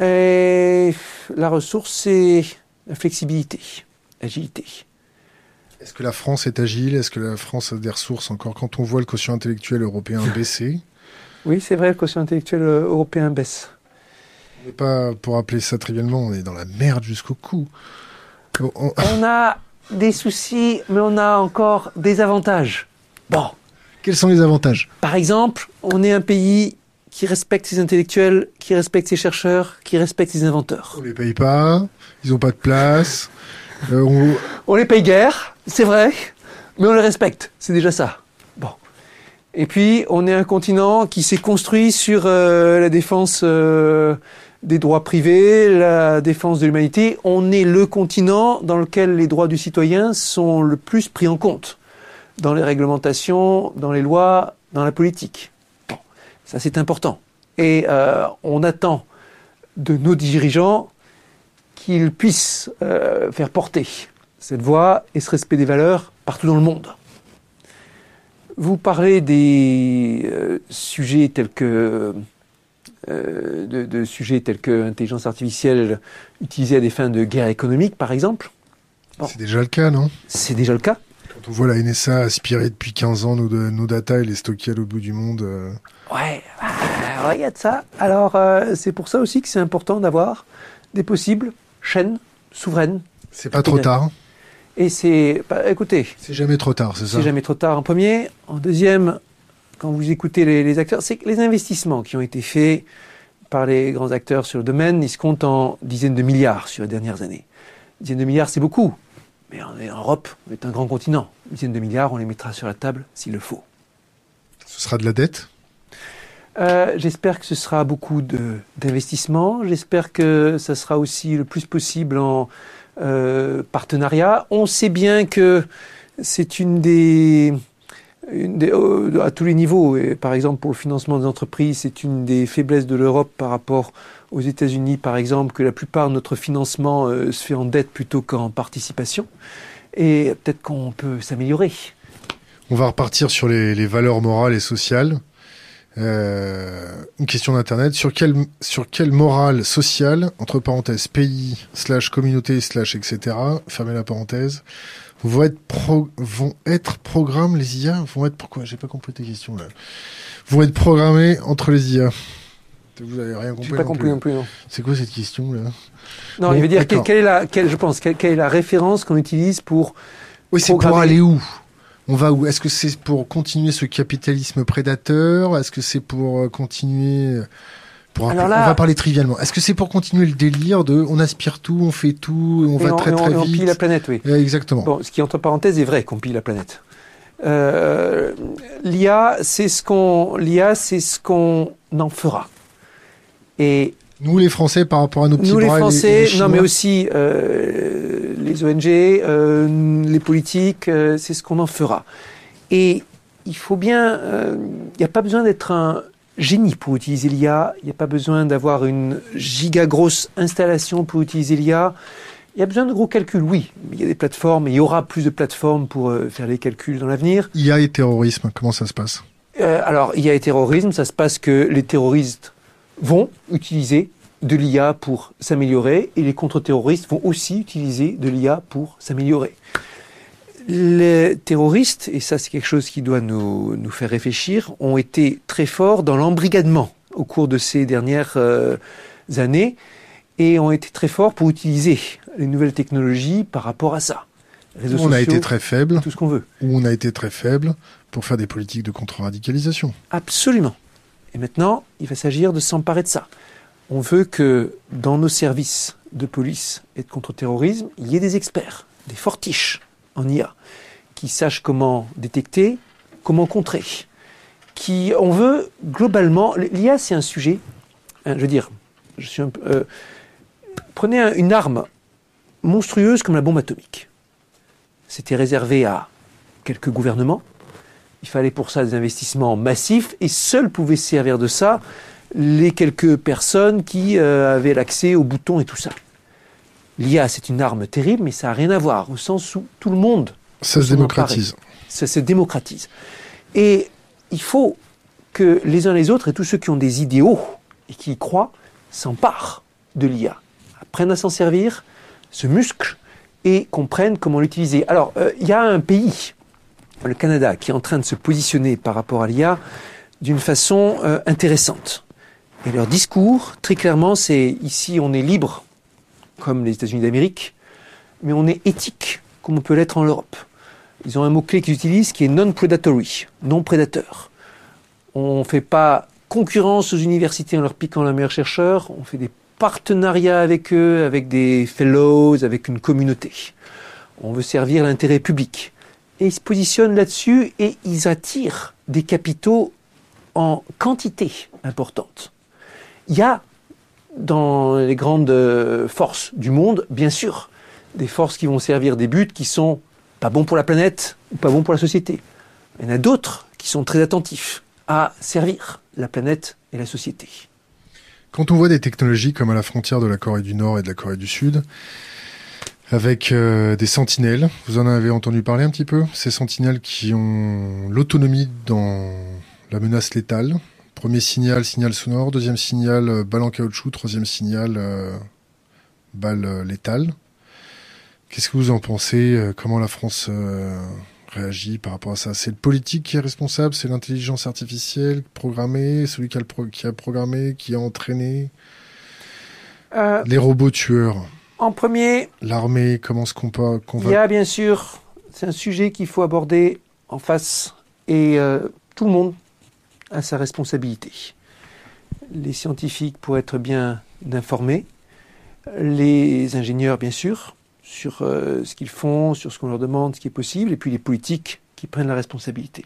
Et la ressource, c'est la flexibilité, l'agilité. Est-ce que la France est agile? Est-ce que la France a des ressources encore? Quand on voit le quotient intellectuel européen baisser Oui, c'est vrai, le quotient intellectuel euh, européen baisse. On n'est pas, pour appeler ça trivialement, on est dans la merde jusqu'au cou. On... on a des soucis, mais on a encore des avantages. Bon. Quels sont les avantages? Par exemple, on est un pays qui respecte ses intellectuels, qui respecte ses chercheurs, qui respecte ses inventeurs. On les paye pas, ils n'ont pas de place. Euh, on... on... les paye guère, c'est vrai, mais on les respecte, c'est déjà ça. Et puis, on est un continent qui s'est construit sur euh, la défense euh, des droits privés, la défense de l'humanité. On est le continent dans lequel les droits du citoyen sont le plus pris en compte, dans les réglementations, dans les lois, dans la politique. Ça, c'est important. Et euh, on attend de nos dirigeants qu'ils puissent faire porter cette voix et ce respect des valeurs partout dans le monde. Vous parlez des euh, sujets tels que euh, de, de, sujets tels que l'intelligence artificielle utilisée à des fins de guerre économique, par exemple. Bon. C'est déjà le cas, non? C'est déjà le cas. Quand on voit la NSA aspirer depuis 15 ans nos, nos data et les stocker à l'autre bout du monde. Euh... Ouais, euh, regarde ça. Alors, euh, c'est pour ça aussi que c'est important d'avoir des possibles chaînes souveraines. C'est pas trop tard. Et c'est, bah, écoutez. C'est jamais trop tard, c'est ça C'est jamais trop tard en premier. En deuxième, quand vous écoutez les, les acteurs, c'est que les investissements qui ont été faits par les grands acteurs sur le domaine, ils se comptent en dizaines de milliards sur les dernières années. Dizaines de milliards, c'est beaucoup. Mais en Europe, on est un grand continent. Une dizaine de milliards, on les mettra sur la table s'il le faut. Ce sera de la dette? Euh, J'espère que ce sera beaucoup d'investissements. J'espère que ça sera aussi le plus possible en euh, partenariat. On sait bien que c'est une des, euh, à tous les niveaux. Et par exemple, pour le financement des entreprises, c'est une des faiblesses de l'Europe par rapport aux États-Unis, par exemple, que la plupart de notre financement euh, se fait en dette plutôt qu'en participation. Et peut-être qu'on peut s'améliorer. On va repartir sur les valeurs morales et sociales. Euh, une question d'internet. Sur quelle sur quelle morale sociale entre parenthèses pays slash communauté slash etc fermez la parenthèse vont être pro, vont être programmes les IA vont être pourquoi j'ai pas compris tes questions là. Vont être programmés entre les IA vous avez rien compris pas compris non plus non. C'est quoi cette question là? Non, bon, il veut dire quelle, quelle, est la quelle, je pense quelle, quelle est la référence qu'on utilise pour Oui, c'est pour aller où? On va où? Est-ce que c'est pour continuer ce capitalisme prédateur? Est-ce que c'est pour continuer pour Alors là, on va parler trivialement. Est-ce que c'est pour continuer le délire de on aspire tout, on fait tout, on va on, très très on, vite On pille la planète, oui. Exactement. Bon, ce qui entre parenthèses est vrai qu'on pille la planète. Euh, L'IA, c'est ce qu'on l'IA, c'est ce qu'on en fera. Et nous, les Français, par rapport à nos petits nous, les bras Français, les non, mais aussi euh, les ONG, euh, les politiques, euh, c'est ce qu'on en fera. Et il faut bien, il n'y a pas besoin d'être un génie pour utiliser l'IA. Il n'y a pas besoin d'avoir une giga grosse installation pour utiliser l'IA. Il y a besoin de gros calculs, oui. Il y a des plateformes, et il y aura plus de plateformes pour faire les calculs dans l'avenir. IA et terrorisme, comment ça se passe? Alors, IA et terrorisme, ça se passe que les terroristes vont utiliser de l'IA pour s'améliorer, et les contre-terroristes vont aussi utiliser de l'IA pour s'améliorer. Les terroristes, et ça c'est quelque chose qui doit nous, nous faire réfléchir, ont été très forts dans l'embrigadement au cours de ces dernières euh, années et ont été très forts pour utiliser les nouvelles technologies par rapport à ça. Réseaux on sociaux, a été très faible, tout ce qu'on veut. Ou on a été très faible pour faire des politiques de contre-radicalisation. Absolument. Et maintenant, il va s'agir de s'emparer de ça. On veut que dans nos services de police et de contre-terrorisme, il y ait des experts, des fortiches en IA, qui sachent comment détecter, comment contrer. Qui, on veut globalement, l'IA c'est un sujet, hein, je veux dire, je suis un euh, prenez un, une arme monstrueuse comme la bombe atomique. C'était réservé à quelques gouvernements. Il fallait pour ça des investissements massifs et seuls pouvaient servir de ça les quelques personnes qui euh, avaient l'accès aux boutons et tout ça. L'IA, c'est une arme terrible, mais ça n'a rien à voir, au sens où tout le monde. Ça se démocratise. Ça se démocratise. Et il faut que les uns les autres et tous ceux qui ont des idéaux et qui y croient s'emparent de l'IA, apprennent à s'en servir, se musclent et comprennent comment l'utiliser. Alors, euh, il y a un pays, le Canada, qui est en train de se positionner par rapport à l'IA d'une façon euh, intéressante. Et leur discours, très clairement, c'est ici on est libre, comme les États-Unis d'Amérique, mais on est éthique, comme on peut l'être en Europe. Ils ont un mot-clé qu'ils utilisent qui est non-predatory, non prédateur. On ne fait pas concurrence aux universités en leur piquant la meilleure chercheur, on fait des partenariats avec eux, avec des fellows, avec une communauté. On veut servir l'intérêt public. Et ils se positionnent là-dessus et ils attirent des capitaux en quantité importante. Il y a dans les grandes euh, forces du monde, bien sûr, des forces qui vont servir des buts qui sont pas bons pour la planète ou pas bons pour la société. Il y en a d'autres qui sont très attentifs à servir la planète et la société. Quand on voit des technologies comme à la frontière de la Corée du Nord et de la Corée du Sud, avec euh, des sentinelles, vous en avez entendu parler un petit peu Ces sentinelles qui ont l'autonomie dans la menace létale. Premier signal, signal sonore. Deuxième signal, euh, balle en caoutchouc. Troisième signal, euh, balle euh, létale. Qu'est-ce que vous en pensez Comment la France réagit par rapport à ça? C'est le politique qui est responsable C'est l'intelligence artificielle programmée Celui qui a, qui a programmé Qui a entraîné Les robots tueurs En premier... L'armée, comment se comporte Il y a bien sûr... C'est un sujet qu'il faut aborder en face. Et tout le monde à sa responsabilité. Les scientifiques pour être bien informés, les ingénieurs bien sûr, sur euh, ce qu'ils font, sur ce qu'on leur demande, ce qui est possible, et puis les politiques qui prennent la responsabilité.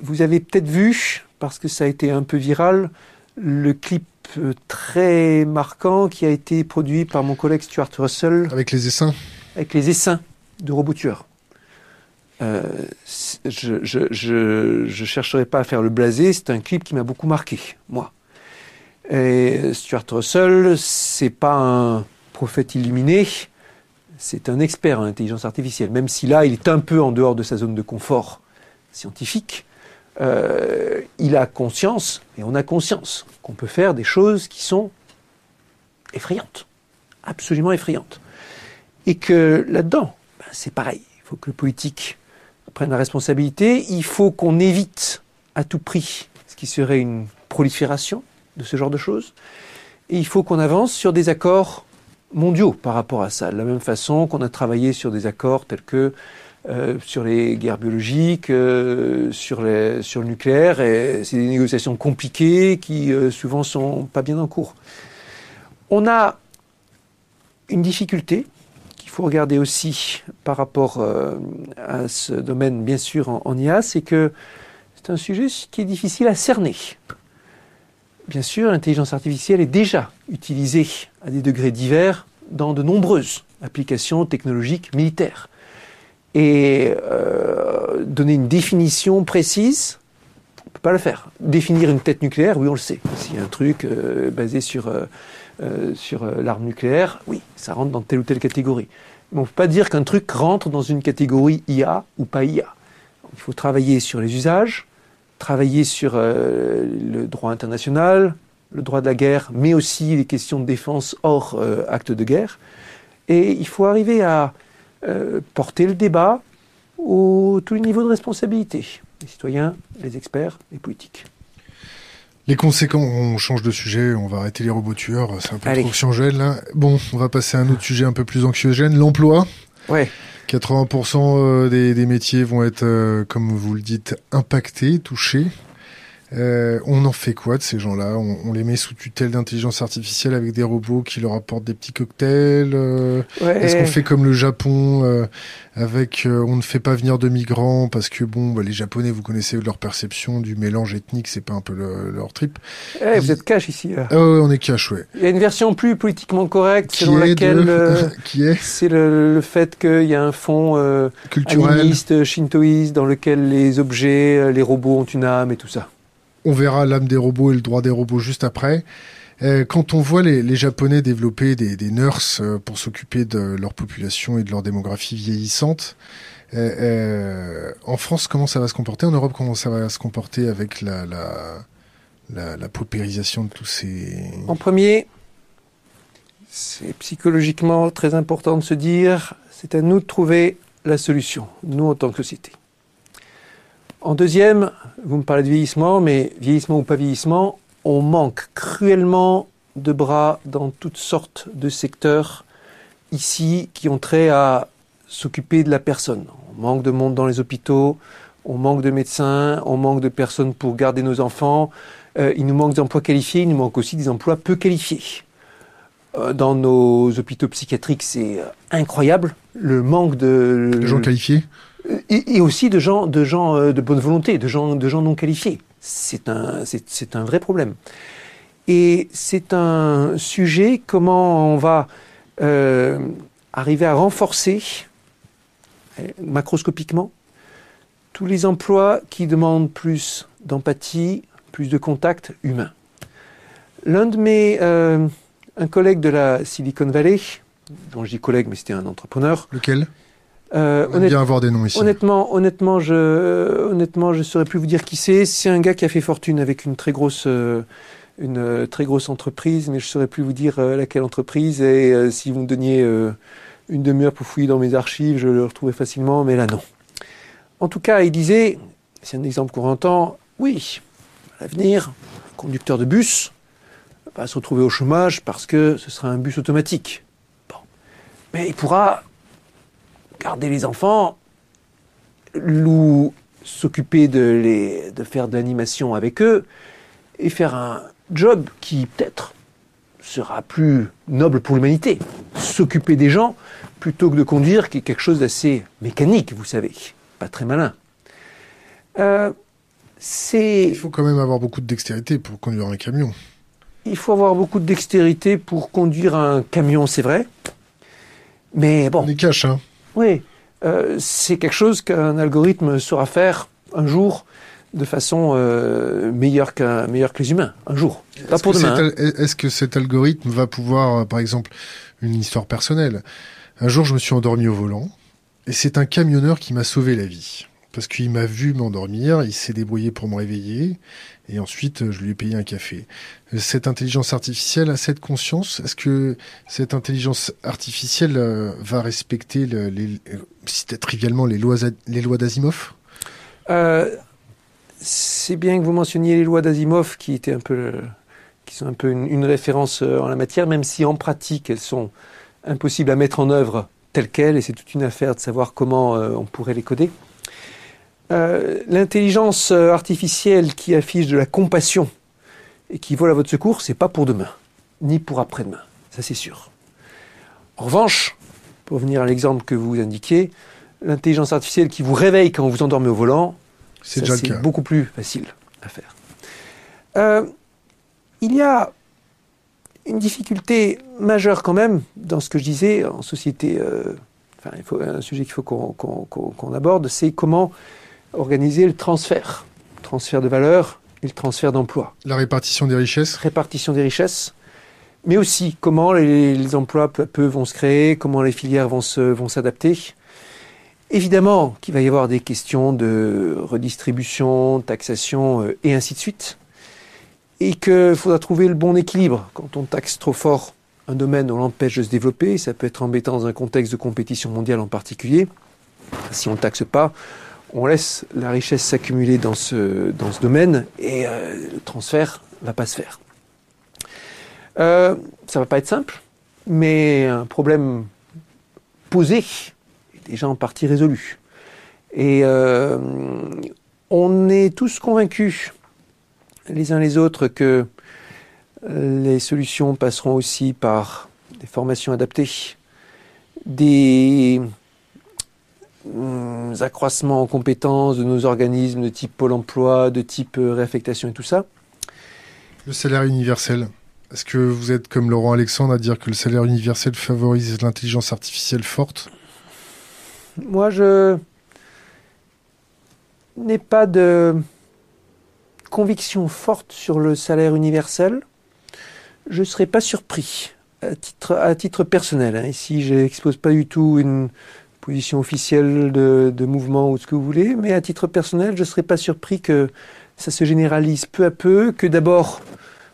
Vous avez peut-être vu, parce que ça a été un peu viral, le clip euh, très marquant qui a été produit par mon collègue Stuart Russell. Avec les essaims Avec les essaims de robots tueurs. Euh, je, ne chercherai pas à faire le blasé, c'est un clip qui m'a beaucoup marqué, moi. Et Stuart Russell, c'est pas un prophète illuminé, c'est un expert en intelligence artificielle, même si là, il est un peu en dehors de sa zone de confort scientifique. Euh, il a conscience, et on a conscience, qu'on peut faire des choses qui sont effrayantes, absolument effrayantes. Et que là-dedans, ben, c'est pareil, il faut que le politique prennent la responsabilité. Il faut qu'on évite à tout prix ce qui serait une prolifération de ce genre de choses. Et il faut qu'on avance sur des accords mondiaux par rapport à ça. De la même façon qu'on a travaillé sur des accords tels que euh, sur les guerres biologiques, euh, sur, le nucléaire, et c'est des négociations compliquées qui euh, souvent sont pas bien en cours. On a une difficulté, il faut regarder aussi par rapport à ce domaine, bien sûr, en, IA, c'est que c'est un sujet qui est difficile à cerner. Bien sûr, l'intelligence artificielle est déjà utilisée à des degrés divers dans de nombreuses applications technologiques militaires. Et euh, donner une définition précise, on ne peut pas le faire. Définir une tête nucléaire, oui, on le sait. S'il y a un truc euh, basé sur euh, sur euh, l'arme nucléaire, oui, ça rentre dans telle ou telle catégorie. Mais on ne peut pas dire qu'un truc rentre dans une catégorie IA ou pas IA. Il faut travailler sur les usages, travailler sur euh, le droit international, le droit de la guerre, mais aussi les questions de défense hors acte de guerre. Et il faut arriver à porter le débat au tous les niveaux de responsabilité, les citoyens, les experts, les politiques. Les conséquences, on change de sujet, on va arrêter les robots tueurs, c'est un peu trop anxiogène là. Bon, on va passer à un autre sujet un peu plus anxiogène, l'emploi. Ouais. 80% euh, des, des, métiers vont être, euh, comme vous le dites, impactés, touchés. Euh, on en fait quoi de ces gens-là? On, les met sous tutelle d'intelligence artificielle avec des robots qui leur apportent des petits cocktails euh, Est-ce qu'on fait comme le Japon euh, avec on ne fait pas venir de migrants parce que bon bah, les Japonais vous connaissez leur perception du mélange ethnique c'est pas un peu leur trip. Eh, vous êtes cash ici. Ah ouais, on est cash ouais. Il y a une version plus politiquement correcte selon laquelle qui est c'est le, fait qu'il y a un fond culturel animiste shintoïste dans lequel les objets les robots ont une âme et tout ça. On verra l'âme des robots et le droit des robots juste après. Euh, quand on voit les, Japonais développer des, nurses euh, pour s'occuper de leur population et de leur démographie vieillissante, euh, en France, comment ça va se comporter? En Europe, comment ça va se comporter avec la, la paupérisation de tous ces... En premier, c'est psychologiquement très important de se dire, c'est à nous de trouver la solution, nous en tant que société. En deuxième, vous me parlez de vieillissement, mais vieillissement ou pas vieillissement, on manque cruellement de bras dans toutes sortes de secteurs ici qui ont trait à s'occuper de la personne. On manque de monde dans les hôpitaux, on manque de médecins, on manque de personnes pour garder nos enfants, euh, il nous manque d'emplois qualifiés, il nous manque aussi des emplois peu qualifiés. Euh, dans nos hôpitaux psychiatriques, c'est euh, incroyable le manque de, de gens qualifiés? Et, aussi de gens, de gens de bonne volonté, de gens, de gens non qualifiés. C'est un, c'est un vrai problème. Et c'est un sujet comment on va euh, arriver à renforcer macroscopiquement tous les emplois qui demandent plus d'empathie, plus de contact humain. L'un de mes, euh, un collègue de la Silicon Valley, dont je dis collègue, mais c'était un entrepreneur. Lequel? Euh, On bien avoir des noms ici. Honnêtement, honnêtement, je, honnêtement, je saurais plus vous dire qui c'est. C'est un gars qui a fait fortune avec une très grosse, euh, une très grosse entreprise, mais je saurais plus vous dire euh, laquelle entreprise. Et si vous me donniez une demi-heure pour fouiller dans mes archives, je le retrouvais facilement, mais là non. En tout cas, il disait, c'est un exemple qu'on entend, oui, à l'avenir, conducteur de bus va se retrouver au chômage parce que ce sera un bus automatique. Bon. Mais il pourra garder les enfants, ou s'occuper de, les, de faire de l'animation avec eux, et faire un job qui peut-être sera plus noble pour l'humanité. S'occuper des gens plutôt que de conduire, qui est quelque chose d'assez mécanique, vous savez, pas très malin. Euh, il faut quand même avoir beaucoup de dextérité pour conduire un camion. Il faut avoir beaucoup de dextérité pour conduire un camion, c'est vrai. Mais bon. On est cash, hein. Oui, euh, c'est quelque chose qu'un algorithme saura faire un jour de façon euh, meilleure, que les humains, un jour. Pas pour demain. Hein. Est-ce que cet algorithme va pouvoir, euh, par exemple, une histoire personnelle? Un jour, je me suis endormi au volant, et c'est un camionneur qui m'a sauvé la vie parce qu'il m'a vu m'endormir, il s'est débrouillé pour me réveiller, et ensuite je lui ai payé un café. Cette intelligence artificielle a cette conscience? Est-ce que cette intelligence artificielle euh, va respecter, les, trivialement, les lois, les lois d'Asimov? Euh, C'est bien que vous mentionniez les lois d'Asimov, qui étaient un peu, qui sont un peu une, référence euh, en la matière, même si en pratique elles sont impossibles à mettre en œuvre telles quelles, et c'est toute une affaire de savoir comment on pourrait les coder. Euh, l'intelligence euh, artificielle qui affiche de la compassion et qui vole à votre secours, c'est pas pour demain, ni pour après-demain, ça c'est sûr. En revanche, pour venir à l'exemple que vous indiquiez, l'intelligence artificielle qui vous réveille quand vous endormez au volant, c'est beaucoup plus facile à faire. Euh, il y a une difficulté majeure quand même dans ce que je disais en société. enfin, il faut, un sujet qu'il faut qu'on aborde, c'est comment organiser le transfert, transfert de valeur et le transfert d'emploi. La répartition des richesses Répartition des richesses, mais aussi comment les, emplois peu à peu vont se créer, comment les filières vont s'adapter. Vont Évidemment qu'il va y avoir des questions de redistribution, taxation euh, et ainsi de suite. Et qu'il faudra trouver le bon équilibre. Quand on taxe trop fort un domaine, on l'empêche de se développer. Ça peut être embêtant dans un contexte de compétition mondiale en particulier. Si on ne taxe pas, on laisse la richesse s'accumuler dans ce, domaine et euh, le transfert va pas se faire. Euh, ça va pas être simple, mais un problème posé est déjà en partie résolu. Et euh, on est tous convaincus, les uns les autres, que les solutions passeront aussi par des formations adaptées, des accroissements en compétences de nos organismes de type Pôle emploi, de type euh, réaffectation et tout ça. Le salaire universel. Est-ce que vous êtes comme Laurent Alexandre à dire que le salaire universel favorise l'intelligence artificielle forte? Moi, je n'ai pas de conviction forte sur le salaire universel, je ne serais pas surpris à titre, à titre personnel. Hein. Ici, je n'expose pas du tout une position officielle de, de, mouvement ou ce que vous voulez, mais à titre personnel, je ne serais pas surpris que ça se généralise peu à peu, que d'abord,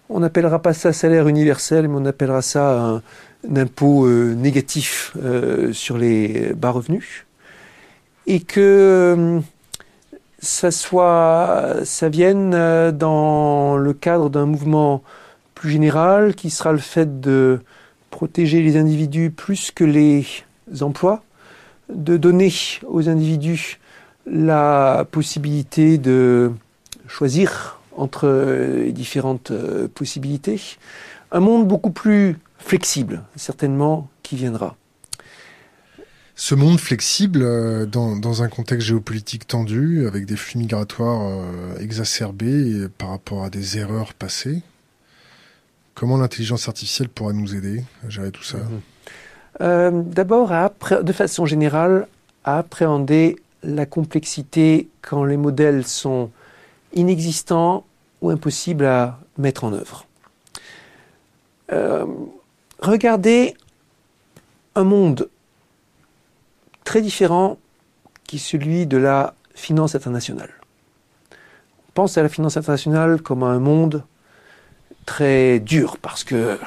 on n'appellera pas ça salaire universel, mais on appellera ça un, un impôt euh, négatif euh, sur les bas revenus, et que euh, ça soit, ça vienne euh, dans le cadre d'un mouvement plus général qui sera le fait de protéger les individus plus que les emplois, de donner aux individus la possibilité de choisir entre les différentes euh, possibilités. Un monde beaucoup plus flexible, certainement, qui viendra. Ce monde flexible, euh, dans, dans, un contexte géopolitique tendu, avec des flux migratoires euh, exacerbés par rapport à des erreurs passées, comment l'intelligence artificielle pourra nous aider à gérer tout ça? Mmh. Euh, D'abord, de façon générale, à appréhender la complexité quand les modèles sont inexistants ou impossibles à mettre en œuvre. Euh, regardez un monde très différent qui est celui de la finance internationale. On pense à la finance internationale comme à un monde très dur parce que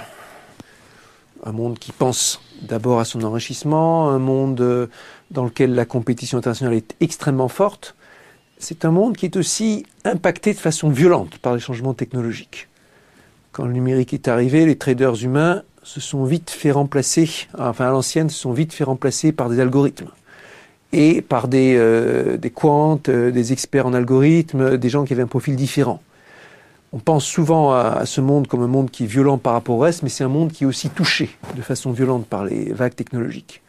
un monde qui pense d'abord à son enrichissement, un monde dans lequel la compétition internationale est extrêmement forte, c'est un monde qui est aussi impacté de façon violente par les changements technologiques. Quand le numérique est arrivé, les traders humains se sont vite fait remplacer, enfin à l'ancienne, se sont vite fait remplacer par des algorithmes et par des, euh, des quants, euh, des experts en algorithmes, des gens qui avaient un profil différent. On pense souvent à, à, ce monde comme un monde qui est violent par rapport au reste, mais c'est un monde qui est aussi touché de façon violente par les vagues technologiques.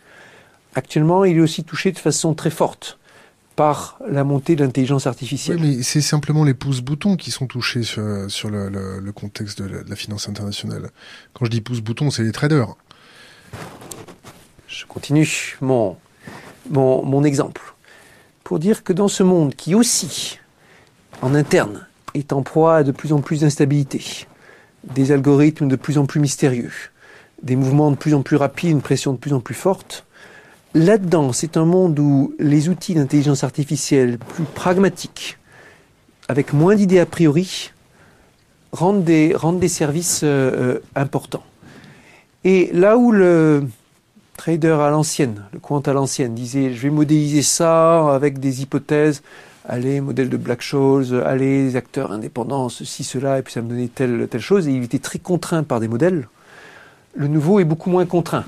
Actuellement, il est aussi touché de façon très forte par la montée de l'intelligence artificielle. Oui, mais c'est simplement les pouces-boutons qui sont touchés sur, sur le, le, le, contexte de la, de la, finance internationale. Quand je dis pouces-boutons, c'est les traders. Je continue mon, mon, mon exemple pour dire que dans ce monde qui aussi, en interne, est en proie à de plus en plus d'instabilité, des algorithmes de plus en plus mystérieux, des mouvements de plus en plus rapides, une pression de plus en plus forte, Là-dedans, c'est un monde où les outils d'intelligence artificielle plus pragmatiques, avec moins d'idées a priori, rendent des, services euh, importants. Et là où le trader à l'ancienne, le quant à l'ancienne, disait je vais modéliser ça avec des hypothèses, allez, modèle de Black-Scholes, allez, les acteurs indépendants, ceci, cela, et puis ça me donnait telle, telle chose, et il était très contraint par des modèles, le nouveau est beaucoup moins contraint.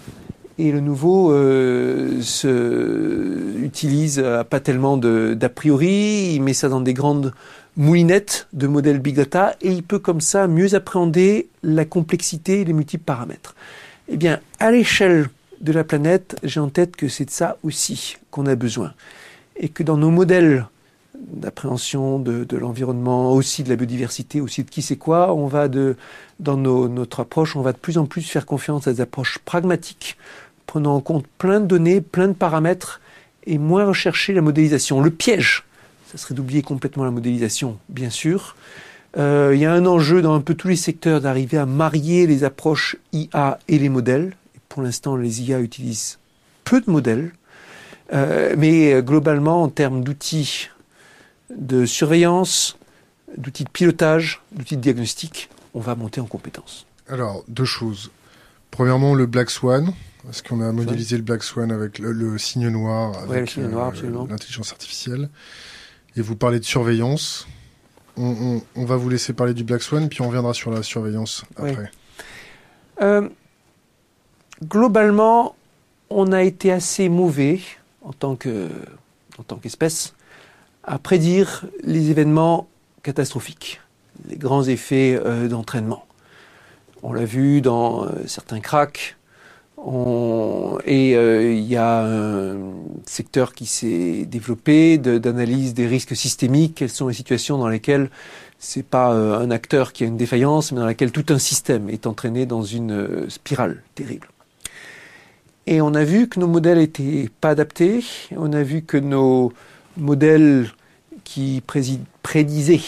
Et le nouveau euh, se utilise euh, pas tellement d'a priori, il met ça dans des grandes moulinettes de modèles big data et il peut comme ça mieux appréhender la complexité et les multiples paramètres. Eh bien, à l'échelle de la planète, j'ai en tête que c'est de ça aussi qu'on a besoin. Et que dans nos modèles d'appréhension de, de l'environnement, aussi de la biodiversité, aussi de qui c'est quoi, on va de, dans nos, notre approche, on va de plus en plus faire confiance à des approches pragmatiques prenant en compte plein de données, plein de paramètres, et moins rechercher la modélisation. Le piège, ça serait d'oublier complètement la modélisation, bien sûr. Euh, il y a un enjeu dans un peu tous les secteurs d'arriver à marier les approches IA et les modèles. Pour l'instant, les IA utilisent peu de modèles, euh, mais globalement, en termes d'outils de surveillance, d'outils de pilotage, d'outils de diagnostic, on va monter en compétences. Alors, deux choses. Premièrement, le Black Swan, parce qu'on a modélisé le Black Swan avec le, le signe noir, avec ouais, euh, l'intelligence artificielle. Et vous parlez de surveillance. On, on, on, va vous laisser parler du Black Swan, puis on reviendra sur la surveillance après. Ouais. Euh, globalement, on a été assez mauvais en tant que en tant qu'espèce à prédire les événements catastrophiques, les grands effets euh, d'entraînement. On l'a vu dans euh, certains cracks, on, et il euh, y a un secteur qui s'est développé d'analyse de, des risques systémiques. Quelles sont les situations dans lesquelles c'est pas un acteur qui a une défaillance, mais dans laquelle tout un système est entraîné dans une spirale terrible. Et on a vu que nos modèles étaient pas adaptés. On a vu que nos modèles qui prédisaient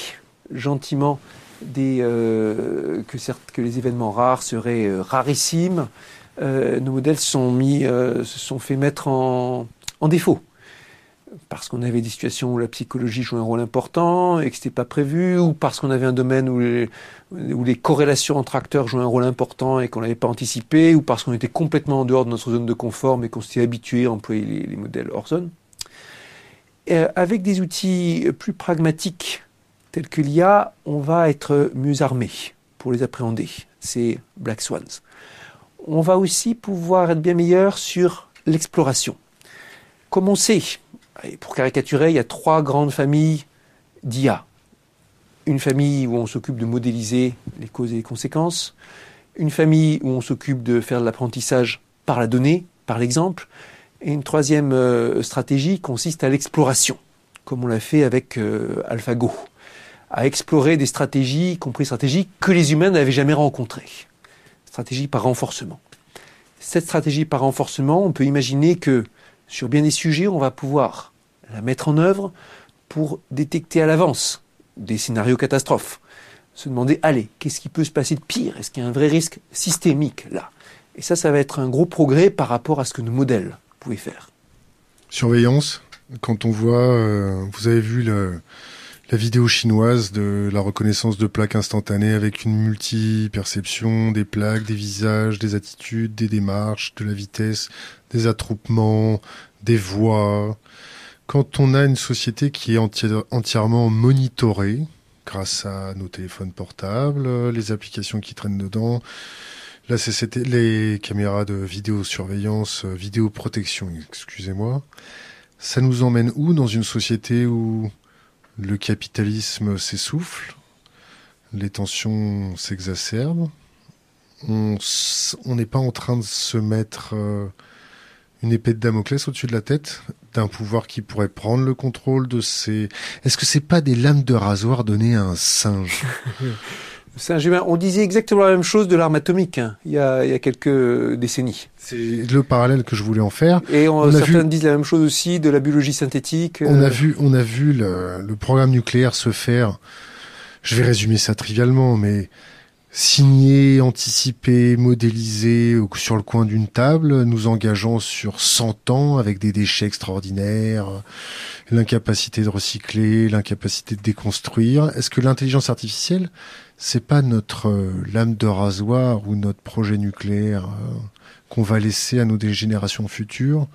gentiment des, que, les événements rares seraient rarissimes, nos modèles sont mis, se sont fait mettre en, défaut parce qu'on avait des situations où la psychologie jouait un rôle important et que c'était pas prévu, ou parce qu'on avait un domaine où les, où les corrélations entre acteurs jouaient un rôle important et qu'on n'avait pas anticipé, ou parce qu'on était complètement en dehors de notre zone de confort mais qu'on s'était habitué à employer les, modèles hors zone. Euh, avec des outils plus pragmatiques tels que l'IA, on va être mieux armé pour les appréhender. C'est Black Swans. On va aussi pouvoir être bien meilleur sur l'exploration. Comme on sait pour caricaturer, il y a trois grandes familles d'IA. Une famille où on s'occupe de modéliser les causes et les conséquences. Une famille où on s'occupe de faire de l'apprentissage par la donnée, par l'exemple. Et une troisième euh, stratégie consiste à l'exploration, comme on l'a fait avec euh, AlphaGo, à explorer des stratégies, y compris stratégies que les humains n'avaient jamais rencontrées. Stratégie par renforcement. Cette stratégie par renforcement, on peut imaginer que sur bien des sujets, on va pouvoir la mettre en œuvre pour détecter à l'avance des scénarios catastrophes. Se demander, allez, qu'est-ce qui peut se passer de pire? Est-ce qu'il y a un vrai risque systémique là? Et ça, ça va être un gros progrès par rapport à ce que nos modèles Surveillance, quand on voit, euh, vous avez vu la vidéo chinoise de la reconnaissance de plaques instantanées avec une multi-perception des plaques, des visages, des attitudes, des démarches, de la vitesse, des attroupements, des voix. Quand on a une société qui est entièrement monitorée, grâce à nos téléphones portables, les applications qui traînent dedans, la CCT, les caméras de vidéosurveillance, euh, vidéoprotection, excusez-moi, ça nous emmène où dans une société où le capitalisme s'essouffle, les tensions s'exacerbent, on n'est pas en train de se mettre euh, une épée de Damoclès au-dessus de la tête d'un pouvoir qui pourrait prendre le contrôle de ces. Est-ce que c'est pas des lames de rasoir données à un singe? Singe humain. On disait exactement la même chose de l'arme atomique hein, il, y a, il, y a, quelques décennies. C'est le parallèle que je voulais en faire. Et on, certains disent la même chose aussi de la biologie synthétique. On a euh. vu, on a vu le, le programme nucléaire se faire. Je vais résumer ça trivialement, mais signé, anticipé, modélisé sur le coin d'une table, nous engageant sur 100 ans avec des déchets extraordinaires, l'incapacité de recycler, l'incapacité de déconstruire. Est-ce que l'intelligence artificielle, c'est pas notre euh, lame de rasoir ou notre projet nucléaire euh, qu'on va laisser à nos générations futures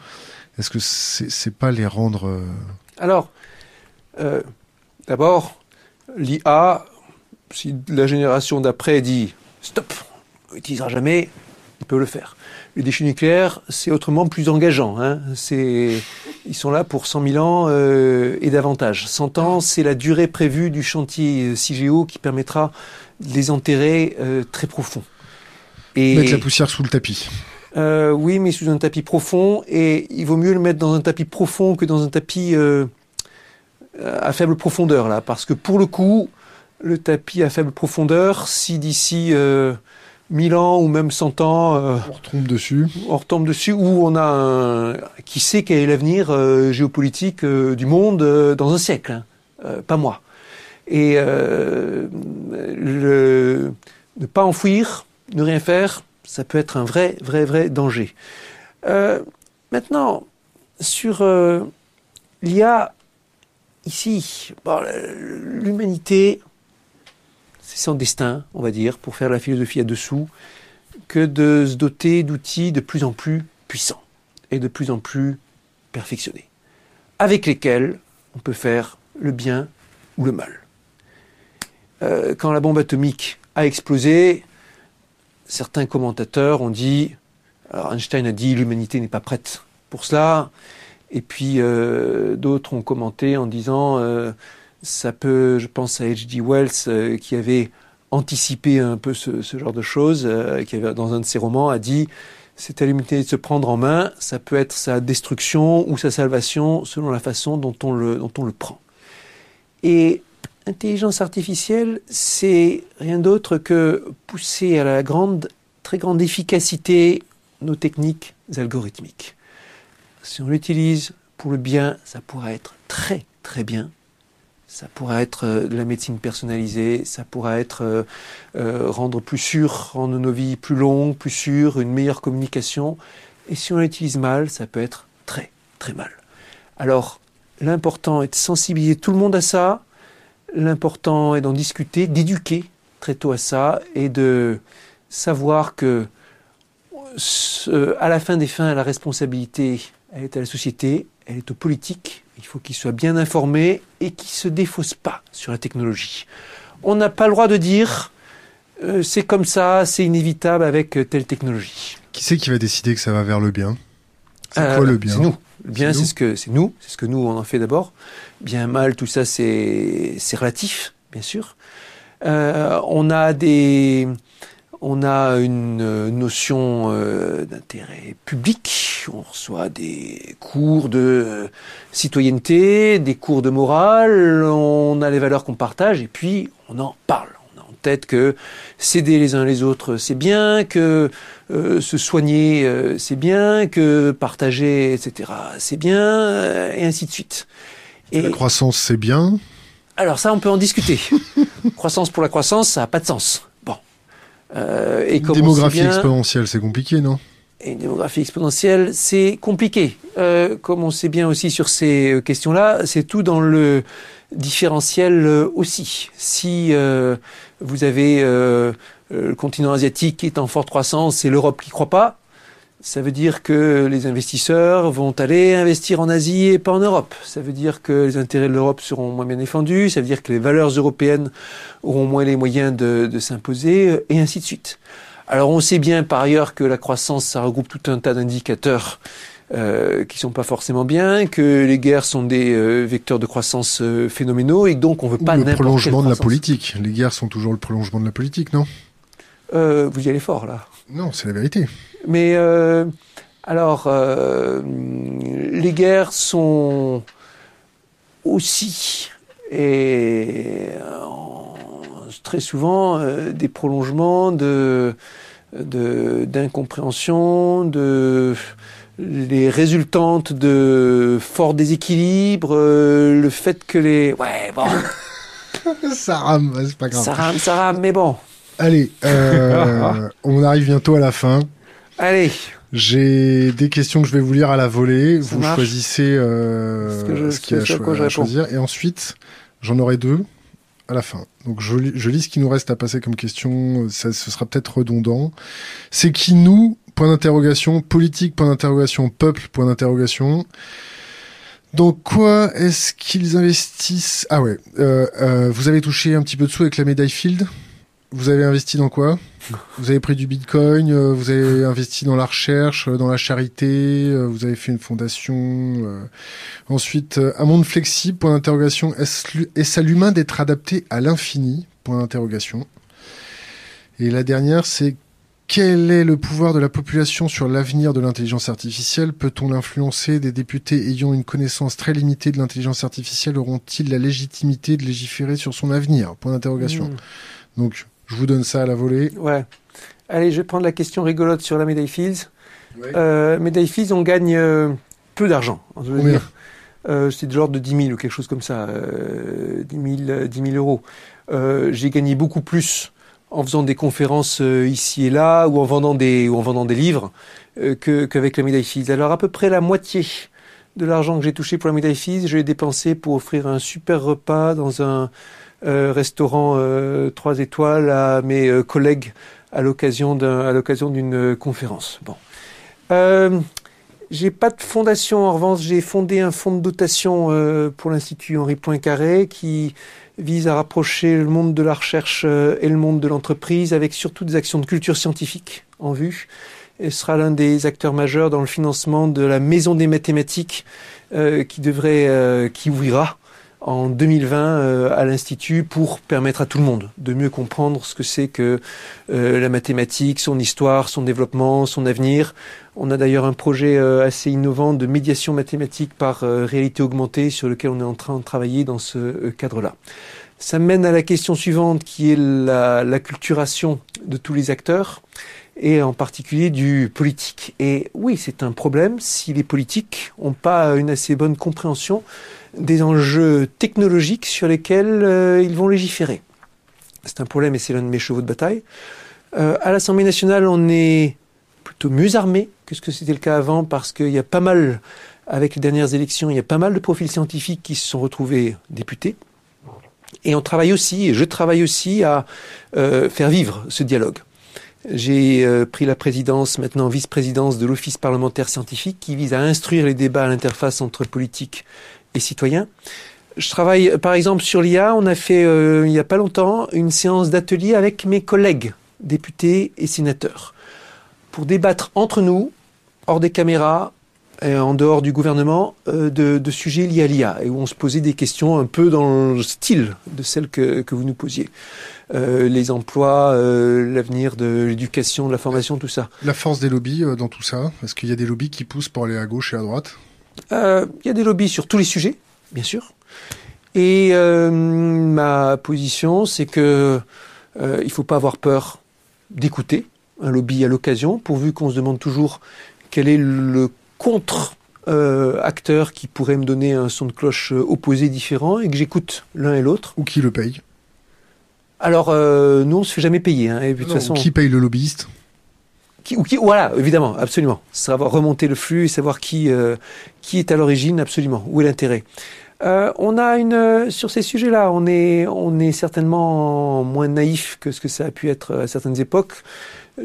Est-ce que c'est pas les rendre euh, Alors, d'abord, l'IA si la génération d'après dit stop, on n'utilisera jamais, ils peuvent le faire. Les déchets nucléaires, c'est autrement plus engageant. Hein. Ils sont là pour 100 000 ans euh, et davantage. 100 ans, c'est la durée prévue du chantier CIGEO qui permettra de les enterrer euh, très profond. Et, Mettre la poussière sous le tapis. Euh, oui, mais sous un tapis profond. Et il vaut mieux le mettre dans un tapis profond que dans un tapis à faible profondeur, là. Parce que pour le coup, le tapis à faible profondeur, si d'ici euh, 1000 ans ou même 100 ans, euh, on retombe dessus, on retombe dessus, ou on a un, qui sait quel est l'avenir euh, géopolitique euh, du monde dans un siècle, hein, pas moi. Et le, ne pas enfouir, ne rien faire, ça peut être un vrai, vrai, vrai danger. maintenant, sur l'IA, ici, l'humanité c'est son destin, on va dire, pour faire la philosophie à dessous, que de se doter d'outils de plus en plus puissants et de plus en plus perfectionnés, avec lesquels on peut faire le bien ou le mal. Euh, quand la bombe atomique a explosé, certains commentateurs ont dit, alors Einstein a dit l'humanité n'est pas prête pour cela, et puis euh, d'autres ont commenté en disant euh, ça peut, je pense à H.G. Wells euh, qui avait anticipé un peu ce, genre de choses, euh, qui avait dans un de ses romans a dit c'est à l'humanité de se prendre en main, ça peut être sa destruction ou sa salvation selon la façon dont on le, dont on le prend. Et intelligence artificielle, c'est rien d'autre que pousser à la grande, très grande efficacité nos techniques algorithmiques. Si on l'utilise pour le bien, ça pourrait être très très bien Ça pourrait être euh, de la médecine personnalisée, ça pourrait être euh, euh, rendre plus sûr, rendre nos vies plus longues, plus sûres, une meilleure communication. Et si on l'utilise mal, ça peut être très, très mal. Alors, l'important est de sensibiliser tout le monde à ça. L'important est d'en discuter, d'éduquer très tôt à ça et de savoir que à la fin des fins, la responsabilité, elle est à la société, elle est aux politiques. Il faut qu'ils soient bien informés et qu'ils ne se défaussent pas sur la technologie. On n'a pas le droit de dire euh, c'est comme ça, c'est inévitable avec telle technologie. Qui c'est qui va décider que ça va vers le bien? C'est quoi le bien? C'est nous. Le bien, c'est ce que c'est nous, c'est ce que nous on en fait d'abord. Bien, mal, tout ça, c'est c'est relatif, bien sûr. Euh, on a des on a une notion euh, d'intérêt public, on reçoit des cours de citoyenneté, des cours de morale, on a les valeurs qu'on partage et puis on en parle. On a en tête que s'aider les uns les autres c'est bien, que euh, se soigner euh, c'est bien, que partager etc. c'est bien, et ainsi de suite. Et la croissance c'est bien? Alors ça on peut en discuter. croissance pour la croissance ça n'a pas de sens. Euh, et une démographie exponentielle, c'est compliqué, non? Et une démographie exponentielle, c'est compliqué. Euh, comme on sait bien aussi sur ces euh, questions-là, c'est tout dans le différentiel euh, aussi. Si euh, vous avez euh, le continent asiatique qui est en forte croissance et l'Europe qui croit pas, ça veut dire que les investisseurs vont aller investir en Asie et pas en Europe. Ça veut dire que les intérêts de l'Europe seront moins bien défendus. Ça veut dire que les valeurs européennes auront moins les moyens de, de s'imposer, et ainsi de suite. Alors on sait bien par ailleurs que la croissance, ça regroupe tout un tas d'indicateurs euh, qui sont pas forcément bien, que les guerres sont des euh, vecteurs de croissance euh, phénoménaux et donc on veut pas le prolongement de la politique. Les guerres sont toujours le prolongement de la politique, non? Euh, Vous y allez fort là. Non, c'est la vérité. Mais euh, alors, euh, les guerres sont aussi et très souvent des prolongements de d'incompréhension, de, les résultantes de forts déséquilibres, le fait que les ouais bon ça rame, c'est pas grave. Ça rame, ça rame, mais bon. Allez, euh, on arrive bientôt à la fin. Allez. J'ai des questions que je vais vous lire à la volée. vous choisissez euh, ce, qu'il y a à, choisir. Et ensuite, j'en aurai deux à la fin. Donc je, je, lis ce qui nous reste à passer comme question. Ça, ce sera peut-être redondant. C'est qui nous? Point d'interrogation. Politique. Point d'interrogation. Peuple. Point d'interrogation. Donc quoi est-ce qu'ils investissent? Ah ouais. Euh, euh, vous avez touché un petit peu de sous avec la médaille Field? Vous avez investi dans quoi? Vous avez pris du bitcoin, euh, vous avez investi dans la recherche, euh, dans la charité, euh, vous avez fait une fondation. Ensuite, un monde flexible, point d'interrogation. Est-ce à l'humain d'être adapté à l'infini? Point d'interrogation. Et la dernière, c'est quel est le pouvoir de la population sur l'avenir de l'intelligence artificielle? Peut-on l'influencer? Des députés ayant une connaissance très limitée de l'intelligence artificielle auront-ils la légitimité de légiférer sur son avenir? Point d'interrogation. Mmh. Donc, je vous donne ça à la volée. Ouais. Allez, je vais prendre la question rigolote sur la médaille Fields. Euh, médaille Fields, on gagne euh, peu d'argent. Euh, c'est de l'ordre de 10 000 ou quelque chose comme ça. 10, 000, 10 000 euros. Euh, j'ai gagné beaucoup plus en faisant des conférences euh, ici et là ou en vendant des, ou en vendant des livres qu'avec la médaille Fields. Alors, à peu près la moitié de l'argent que j'ai touché pour la médaille Fields, je l'ai dépensé pour offrir un super repas dans un restaurant euh, trois étoiles à mes euh, collègues à l'occasion d'une conférence. Bon. Euh, j'ai pas de fondation en revanche, j'ai fondé un fonds de dotation pour l'Institut Henri Poincaré qui vise à rapprocher le monde de la recherche et le monde de l'entreprise avec surtout des actions de culture scientifique en vue. Et sera l'un des acteurs majeurs dans le financement de la Maison des mathématiques qui devrait, qui ouvrira en 2020 euh, à l'Institut pour permettre à tout le monde de mieux comprendre ce que c'est que euh, la mathématique, son histoire, son développement, son avenir. On a d'ailleurs un projet euh, assez innovant de médiation mathématique par réalité augmentée sur lequel on est en train de travailler dans ce cadre-là. Ça mène à la question suivante qui est la, la de tous les acteurs et en particulier du politique. Et oui, c'est un problème si les politiques n'ont pas une assez bonne compréhension des enjeux technologiques sur lesquels ils vont légiférer. C'est un problème et c'est l'un de mes chevaux de bataille. à l'Assemblée nationale, on est plutôt mieux armé que ce que c'était le cas avant parce qu'il y a pas mal, avec les dernières élections, il y a pas mal de profils scientifiques qui se sont retrouvés députés. Et on travaille aussi, et je travaille aussi à euh, faire vivre ce dialogue. J'ai euh, pris la présidence, maintenant vice-présidence de l'Office parlementaire scientifique qui vise à instruire les débats à l'interface entre politique et citoyens. Je travaille par exemple sur l'IA. On a fait euh, il n'y a pas longtemps une séance d'atelier avec mes collègues députés et sénateurs pour débattre entre nous, hors des caméras, et en dehors du gouvernement, euh, de, sujets liés à l'IA, et où on se posait des questions un peu dans le style de celles que, vous nous posiez. Euh, les emplois, l'avenir de l'éducation, de la formation, tout ça. La force des lobbies dans tout ça Est-ce qu'il y a des lobbies qui poussent pour aller à gauche et à droite? Il y a des lobbies sur tous les sujets, bien sûr. Et ma position, c'est que il faut pas avoir peur d'écouter un lobby à l'occasion, pourvu qu'on se demande toujours quel est le contre-acteur qui pourrait me donner un son de cloche euh, opposé différent et que j'écoute l'un et l'autre. Ou qui le paye? Alors, euh, nous, on se fait jamais payer. Hein, et de toute façon, qui paye le lobbyiste? Ou voilà, évidemment, absolument. Savoir remonter le flux et savoir qui, euh, qui est à l'origine, absolument. Où est l'intérêt? On a une sur ces sujets-là, on est on est certainement moins naïf que ce que ça a pu être à certaines époques.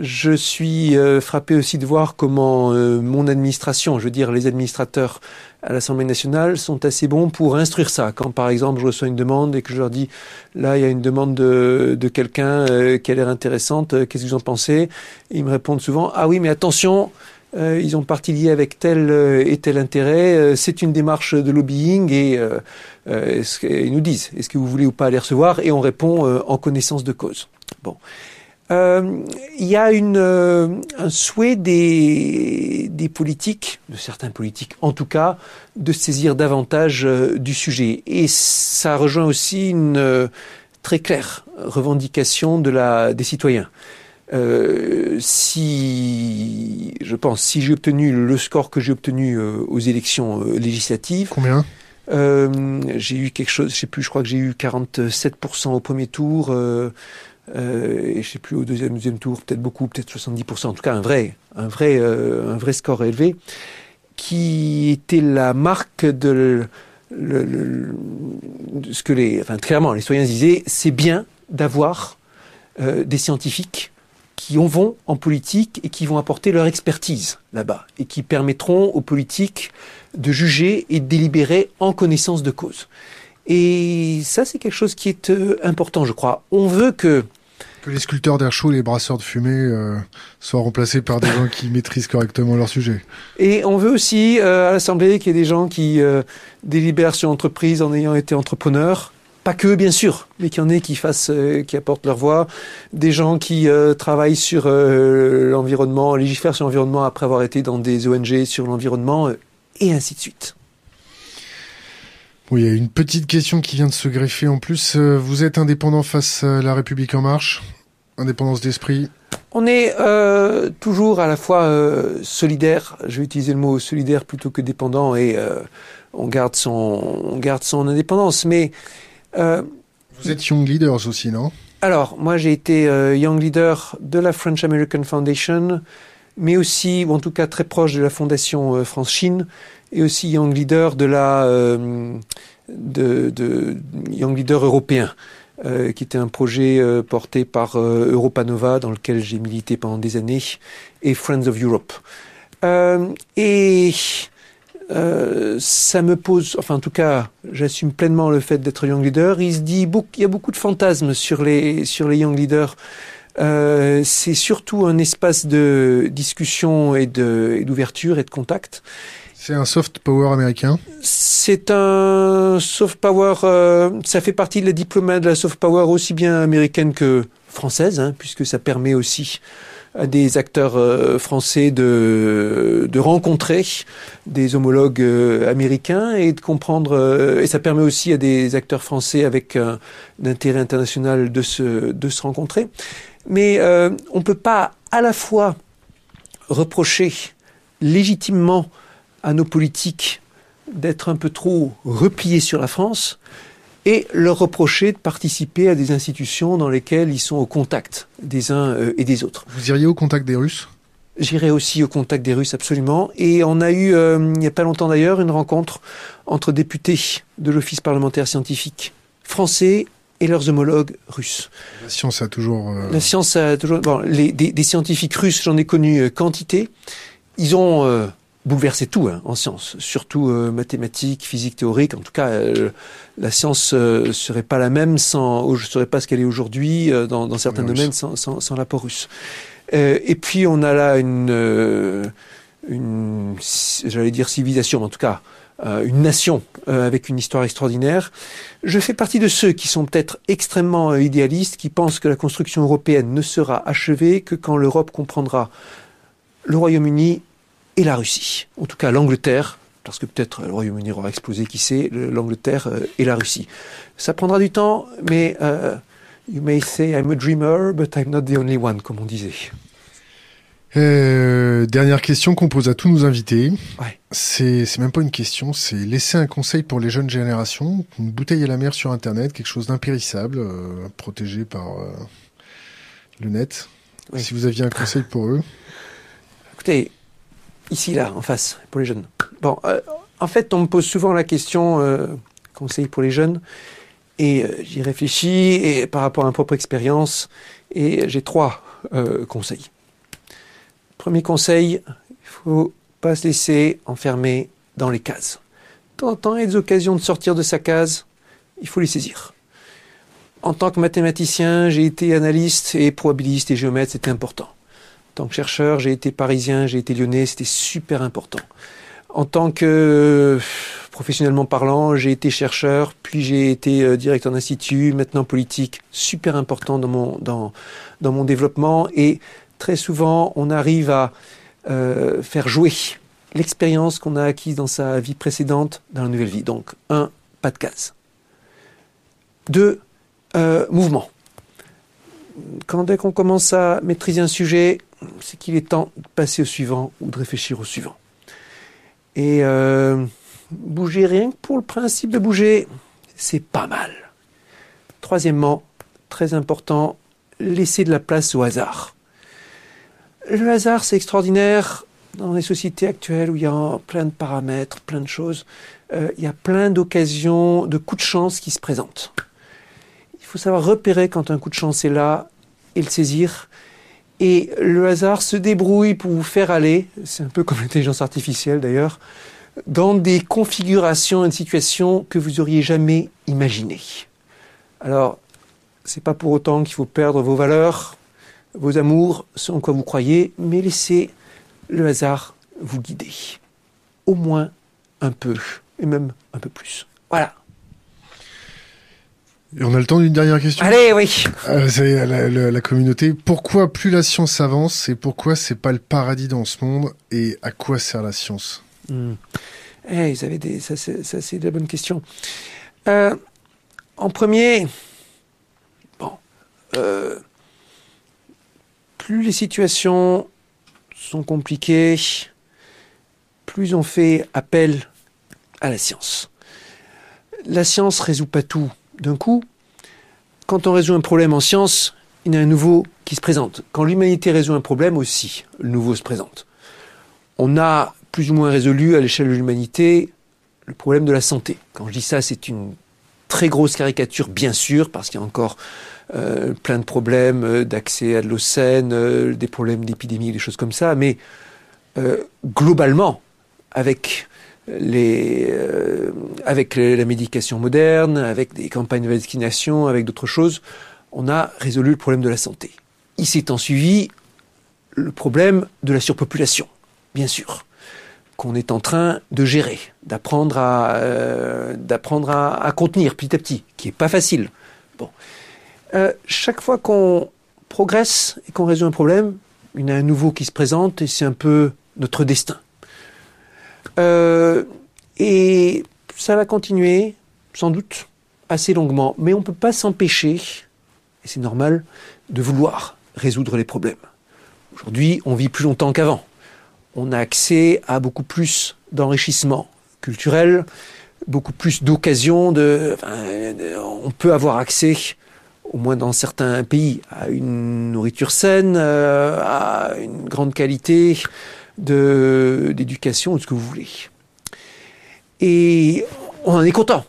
Je suis euh, frappé aussi de voir comment euh, mon administration, je veux dire les administrateurs à l'Assemblée nationale, sont assez bons pour instruire ça. Quand par exemple je reçois une demande et que je leur dis là il y a une demande de, de quelqu'un euh, qui a l'air intéressante, qu'est-ce que vous en pensez? Ils me répondent souvent ah oui mais attention, ils ont parti lié avec tel et tel intérêt, c'est une démarche de lobbying et ils nous disent est-ce que vous voulez ou pas les recevoir? Et on répond en connaissance de cause. Bon. Euh, il y a une, euh, un souhait des, des, politiques, de certains politiques en tout cas, de saisir davantage euh, du sujet. Et ça rejoint aussi une très claire revendication de la, des citoyens. si, je pense, si j'ai obtenu le score que j'ai obtenu aux élections législatives. Combien? J'ai eu quelque chose, je sais plus, je crois que j'ai eu 47% au premier tour. Euh, et je sais plus au deuxième, deuxième tour, peut-être beaucoup, peut-être 70%, en tout cas un vrai, un vrai, euh, un vrai score élevé, qui était la marque de, le, ce que les, enfin clairement, les citoyens disaient, c'est bien d'avoir euh, des scientifiques qui vont en politique et qui vont apporter leur expertise là-bas et qui permettront aux politiques de juger et de délibérer en connaissance de cause. Et ça, c'est quelque chose qui est euh, important, je crois. On veut que que les sculpteurs d'air chaud, les brasseurs de fumée euh, soient remplacés par des gens qui maîtrisent correctement leur sujet. Et on veut aussi euh, à l'Assemblée qu'il y ait des gens qui délibèrent sur l'entreprise en ayant été entrepreneurs. Pas que, bien sûr, mais qu'il y en ait qui fassent, qui apportent leur voix. Des gens qui travaillent sur l'environnement, légifèrent sur l'environnement après avoir été dans des ONG sur l'environnement, et ainsi de suite. Oui, il y a une petite question qui vient de se greffer en plus. Euh, vous êtes indépendant face à La République en marche Indépendance d'esprit On est euh, toujours à la fois euh, solidaire, je vais utiliser le mot solidaire plutôt que dépendant, et on, garde son, on garde son indépendance. Mais Vous êtes Young Leaders aussi, non? Alors, moi j'ai été Young Leader de la French American Foundation, mais aussi, ou en tout cas très proche de la Fondation France-Chine, et aussi Young Leader de la euh, de, de, Young Leader européen. Euh, qui était un projet euh, porté par Europa Nova, dans lequel j'ai milité pendant des années, et Friends of Europe. et ça me pose, enfin en tout cas, j'assume pleinement le fait d'être Young Leader. Il se dit, il y a beaucoup de fantasmes sur les sur les Young Leaders. c'est surtout un espace de discussion et d'ouverture et de contact. C'est un soft power américain C'est un soft power, euh, ça fait partie de la diplomatie de la soft power aussi bien américaine que française, hein, puisque ça permet aussi à des acteurs euh, français de, de rencontrer des homologues euh, américains et de comprendre, et ça permet aussi à des acteurs français avec un, intérêt international de se, de se rencontrer. Mais on ne peut pas à la fois reprocher légitimement à nos politiques d'être un peu trop repliés sur la France et leur reprocher de participer à des institutions dans lesquelles ils sont au contact des uns euh, et des autres. Vous iriez au contact des Russes? J'irai aussi au contact des Russes, absolument. Et on a eu, euh, il n'y a pas longtemps d'ailleurs, une rencontre entre députés de l'Office parlementaire scientifique français et leurs homologues russes. La science a toujours... Euh, La science a toujours... Bon, les, des, des scientifiques russes, j'en ai connu euh, quantité. Ils ont bouleversé tout hein, en science, surtout euh, mathématiques, physique théorique. En tout cas, euh, la science euh, serait pas la même sans... Je ne saurais pas ce qu'elle est aujourd'hui dans, dans certains domaines sans, sans, sans l'apport russe. Et puis, on a là une... une j'allais dire civilisation, mais en tout cas, une nation avec une histoire extraordinaire. Je fais partie de ceux qui sont peut-être extrêmement idéalistes, qui pensent que la construction européenne ne sera achevée que quand l'Europe comprendra le Royaume-Uni et la Russie. En tout cas, l'Angleterre, parce que peut-être le Royaume-Uni aura explosé, qui sait, le- l'Angleterre euh, et la Russie. Ça prendra du temps, mais euh, you may say I'm a dreamer, but I'm not the only one, comme on disait. euh, dernière question qu'on pose à tous nos invités. Ouais. C'est même pas une question, c'est laisser un conseil pour les jeunes générations, une bouteille à la mer sur Internet, quelque chose d'impérissable, euh, protégé par le net. Oui. Si vous aviez un conseil pour eux. Écoutez, ici, là, en face, pour les jeunes. Bon, euh, en fait, on me pose souvent la question, euh, conseil pour les jeunes, et euh, j'y réfléchis, et par rapport à ma propre expérience, et j'ai trois conseils. Premier conseil, il faut pas se laisser enfermer dans les cases. De temps, il y a des occasions de sortir de sa case, il faut les saisir. En tant que mathématicien, j'ai été analyste et probabiliste et géomètre, c'était important. Tant que chercheur, j'ai été parisien, j'ai été lyonnais, c'était super important. En tant que euh, professionnellement parlant, j'ai été chercheur, puis j'ai été euh, directeur d'institut, maintenant politique, super important dans mon dans dans mon développement et très souvent on arrive à euh, faire jouer l'expérience qu'on a acquise dans sa vie précédente dans la nouvelle vie. Donc un, pas de case. Deux, mouvement. Quand dès qu'on commence à maîtriser un sujet, c'est qu'il est temps de passer au suivant ou de réfléchir au suivant. Et euh, bouger rien que pour le principe de bouger, c'est pas mal. Troisièmement, très important, laisser de la place au hasard. Le hasard, c'est extraordinaire dans les sociétés actuelles où il y a plein de paramètres, plein de choses. Euh, il y a plein d'occasions, de coups de chance qui se présentent. Il faut savoir repérer quand un coup de chance est là et le saisir. Et le hasard se débrouille pour vous faire aller, c'est un peu comme l'intelligence artificielle d'ailleurs, dans des configurations et des situations que vous auriez jamais imaginées. Alors, c'est pas pour autant qu'il faut perdre vos valeurs, vos amours, ce en quoi vous croyez, mais laissez le hasard vous guider. Au moins un peu, et même un peu plus. Voilà. Et on a le temps d'une dernière question. Allez, oui. Euh, c'est la, la- la communauté. Pourquoi plus la science avance et pourquoi c'est pas le paradis dans ce monde et à quoi sert la science? Eh, vous avez des, ça, c'est, ça, c'est de la bonne question. Euh, en premier, bon, euh, plus les situations sont compliquées, plus on fait appel à la science. La science résout pas tout d'un coup. Quand on résout un problème en science, il y en a un nouveau qui se présente. Quand l'humanité résout un problème aussi, le nouveau se présente. On a plus ou moins résolu à l'échelle de l'humanité le problème de la santé. Quand je dis ça, c'est une très grosse caricature, bien sûr, parce qu'il y a encore euh, plein de problèmes euh, d'accès à de l'eau saine, euh, des problèmes d'épidémie, des choses comme ça, mais globalement, avec les, euh, avec la médication moderne, avec des campagnes de vaccination, avec d'autres choses, on a résolu le problème de la santé. Il s'est en suivi le problème de la surpopulation, bien sûr, qu'on est en train de gérer, d'apprendre à, euh, à contenir petit à petit, qui est pas facile. Bon, Euh, chaque fois qu'on progresse et qu'on résout un problème, il y en a un nouveau qui se présente et c'est un peu notre destin. Euh, et ça va continuer, sans doute, assez longuement, mais on ne peut pas s'empêcher, et c'est normal, de vouloir résoudre les problèmes. Aujourd'hui, on vit plus longtemps qu'avant. On a accès à beaucoup plus d'enrichissement culturelle, beaucoup plus d'occasions. De, on peut avoir accès, au moins dans certains pays, à une nourriture saine, euh, à une grande qualité de d'éducation, ce que vous voulez. Et on en est content.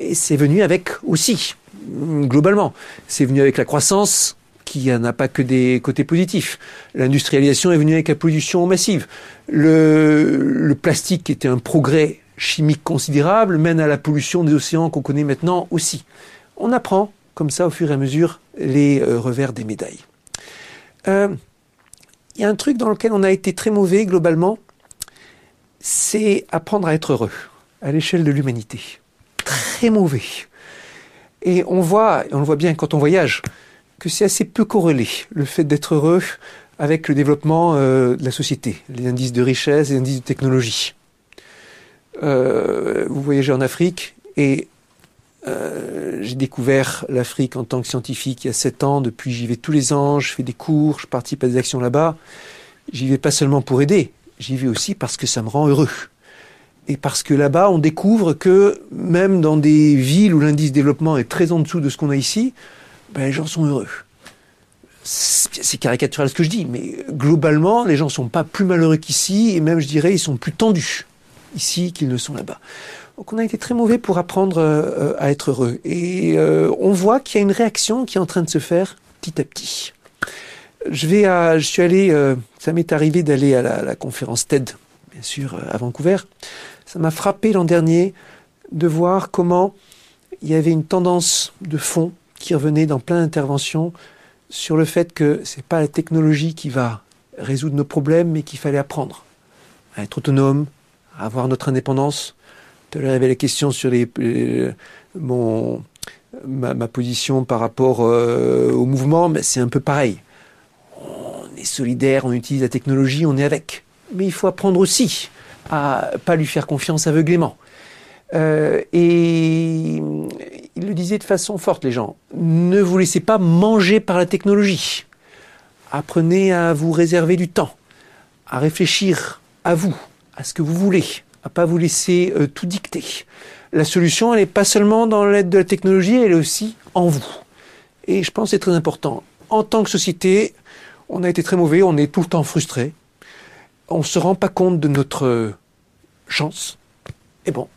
Et c'est venu avec aussi, globalement, c'est venu avec la croissance, qui n'a pas que des côtés positifs. L'industrialisation est venue avec la pollution massive. Le, le, plastique, qui était un progrès chimique considérable, mène à la pollution des océans qu'on connaît maintenant aussi. On apprend comme ça au fur et à mesure les euh, revers des médailles. Euh, il y a un truc dans lequel on a été très mauvais globalement, c'est apprendre à être heureux à l'échelle de l'humanité. Très mauvais. Et on voit, on le voit bien quand on voyage, que c'est assez peu corrélé, le fait d'être heureux avec le développement euh, de la société, les indices de richesse, les indices de technologie. Euh, vous voyagez en Afrique et euh, j'ai découvert l'Afrique en tant que scientifique il y a sept ans. Depuis, j'y vais tous les ans, je fais des cours, je participe à des actions là-bas. J'y vais pas seulement pour aider, j'y vais aussi parce que ça me rend heureux. Et parce que là-bas, on découvre que même dans des villes où l'indice développement est très en dessous de ce qu'on a ici, ben, les gens sont heureux. C'est caricatural ce que je dis, mais globalement, les gens sont pas plus malheureux qu'ici, et même, je dirais, ils sont plus tendus ici qu'ils ne sont là-bas. Donc on a été très mauvais pour apprendre euh, à être heureux. Et euh, on voit qu'il y a une réaction qui est en train de se faire petit à petit. Je vais à, je suis allé, euh, ça m'est arrivé d'aller à la, la, conférence TED, bien sûr, à Vancouver. Ça m'a frappé l'an dernier de voir comment il y avait une tendance de fond qui revenait dans plein d'interventions sur le fait que c'est pas la technologie qui va résoudre nos problèmes, mais qu'il fallait apprendre à être autonome, à avoir notre indépendance. Tout à l'heure, il y avait la question sur les, mon, ma, ma, position par rapport euh, au mouvement, mais c'est un peu pareil. On est solidaire, on utilise la technologie, on est avec. Mais il faut apprendre aussi à pas lui faire confiance aveuglément. Euh, et il le disait de façon forte, les gens. Ne vous laissez pas manger par la technologie. Apprenez à vous réserver du temps, à réfléchir à vous, à ce que vous voulez, pas vous laisser euh, tout dicter. La solution, elle n'est pas seulement dans l'aide de la technologie, elle est aussi en vous. Et je pense que c'est très important. En tant que société, on a été très mauvais, on est tout le temps frustré. On ne se rend pas compte de notre chance. Et bon,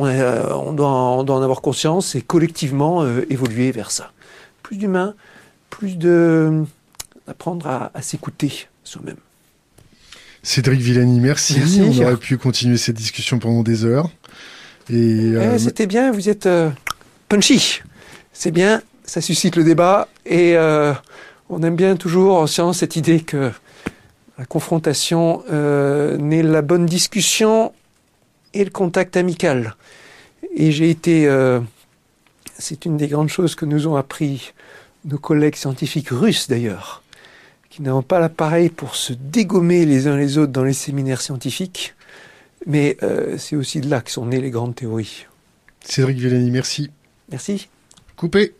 euh, on, doit, en, avoir conscience et collectivement euh, évoluer vers ça. Plus d'humain, plus de apprendre à, s'écouter soi-même. Cédric Villani, merci. On aurait pu continuer cette discussion pendant des heures. Et euh, eh, c'était bien. Vous êtes punchy. C'est bien. Ça suscite le débat et on aime bien toujours en science cette idée que la confrontation n'est la bonne discussion et le contact amical. Et j'ai été, euh, c'est une des grandes choses que nous ont appris nos collègues scientifiques russes d'ailleurs, qui n'ont pas l'appareil pour se dégommer les uns les autres dans les séminaires scientifiques, mais euh, c'est aussi de là que sont nées les grandes théories. Cédric Villani, merci. Merci. Coupé.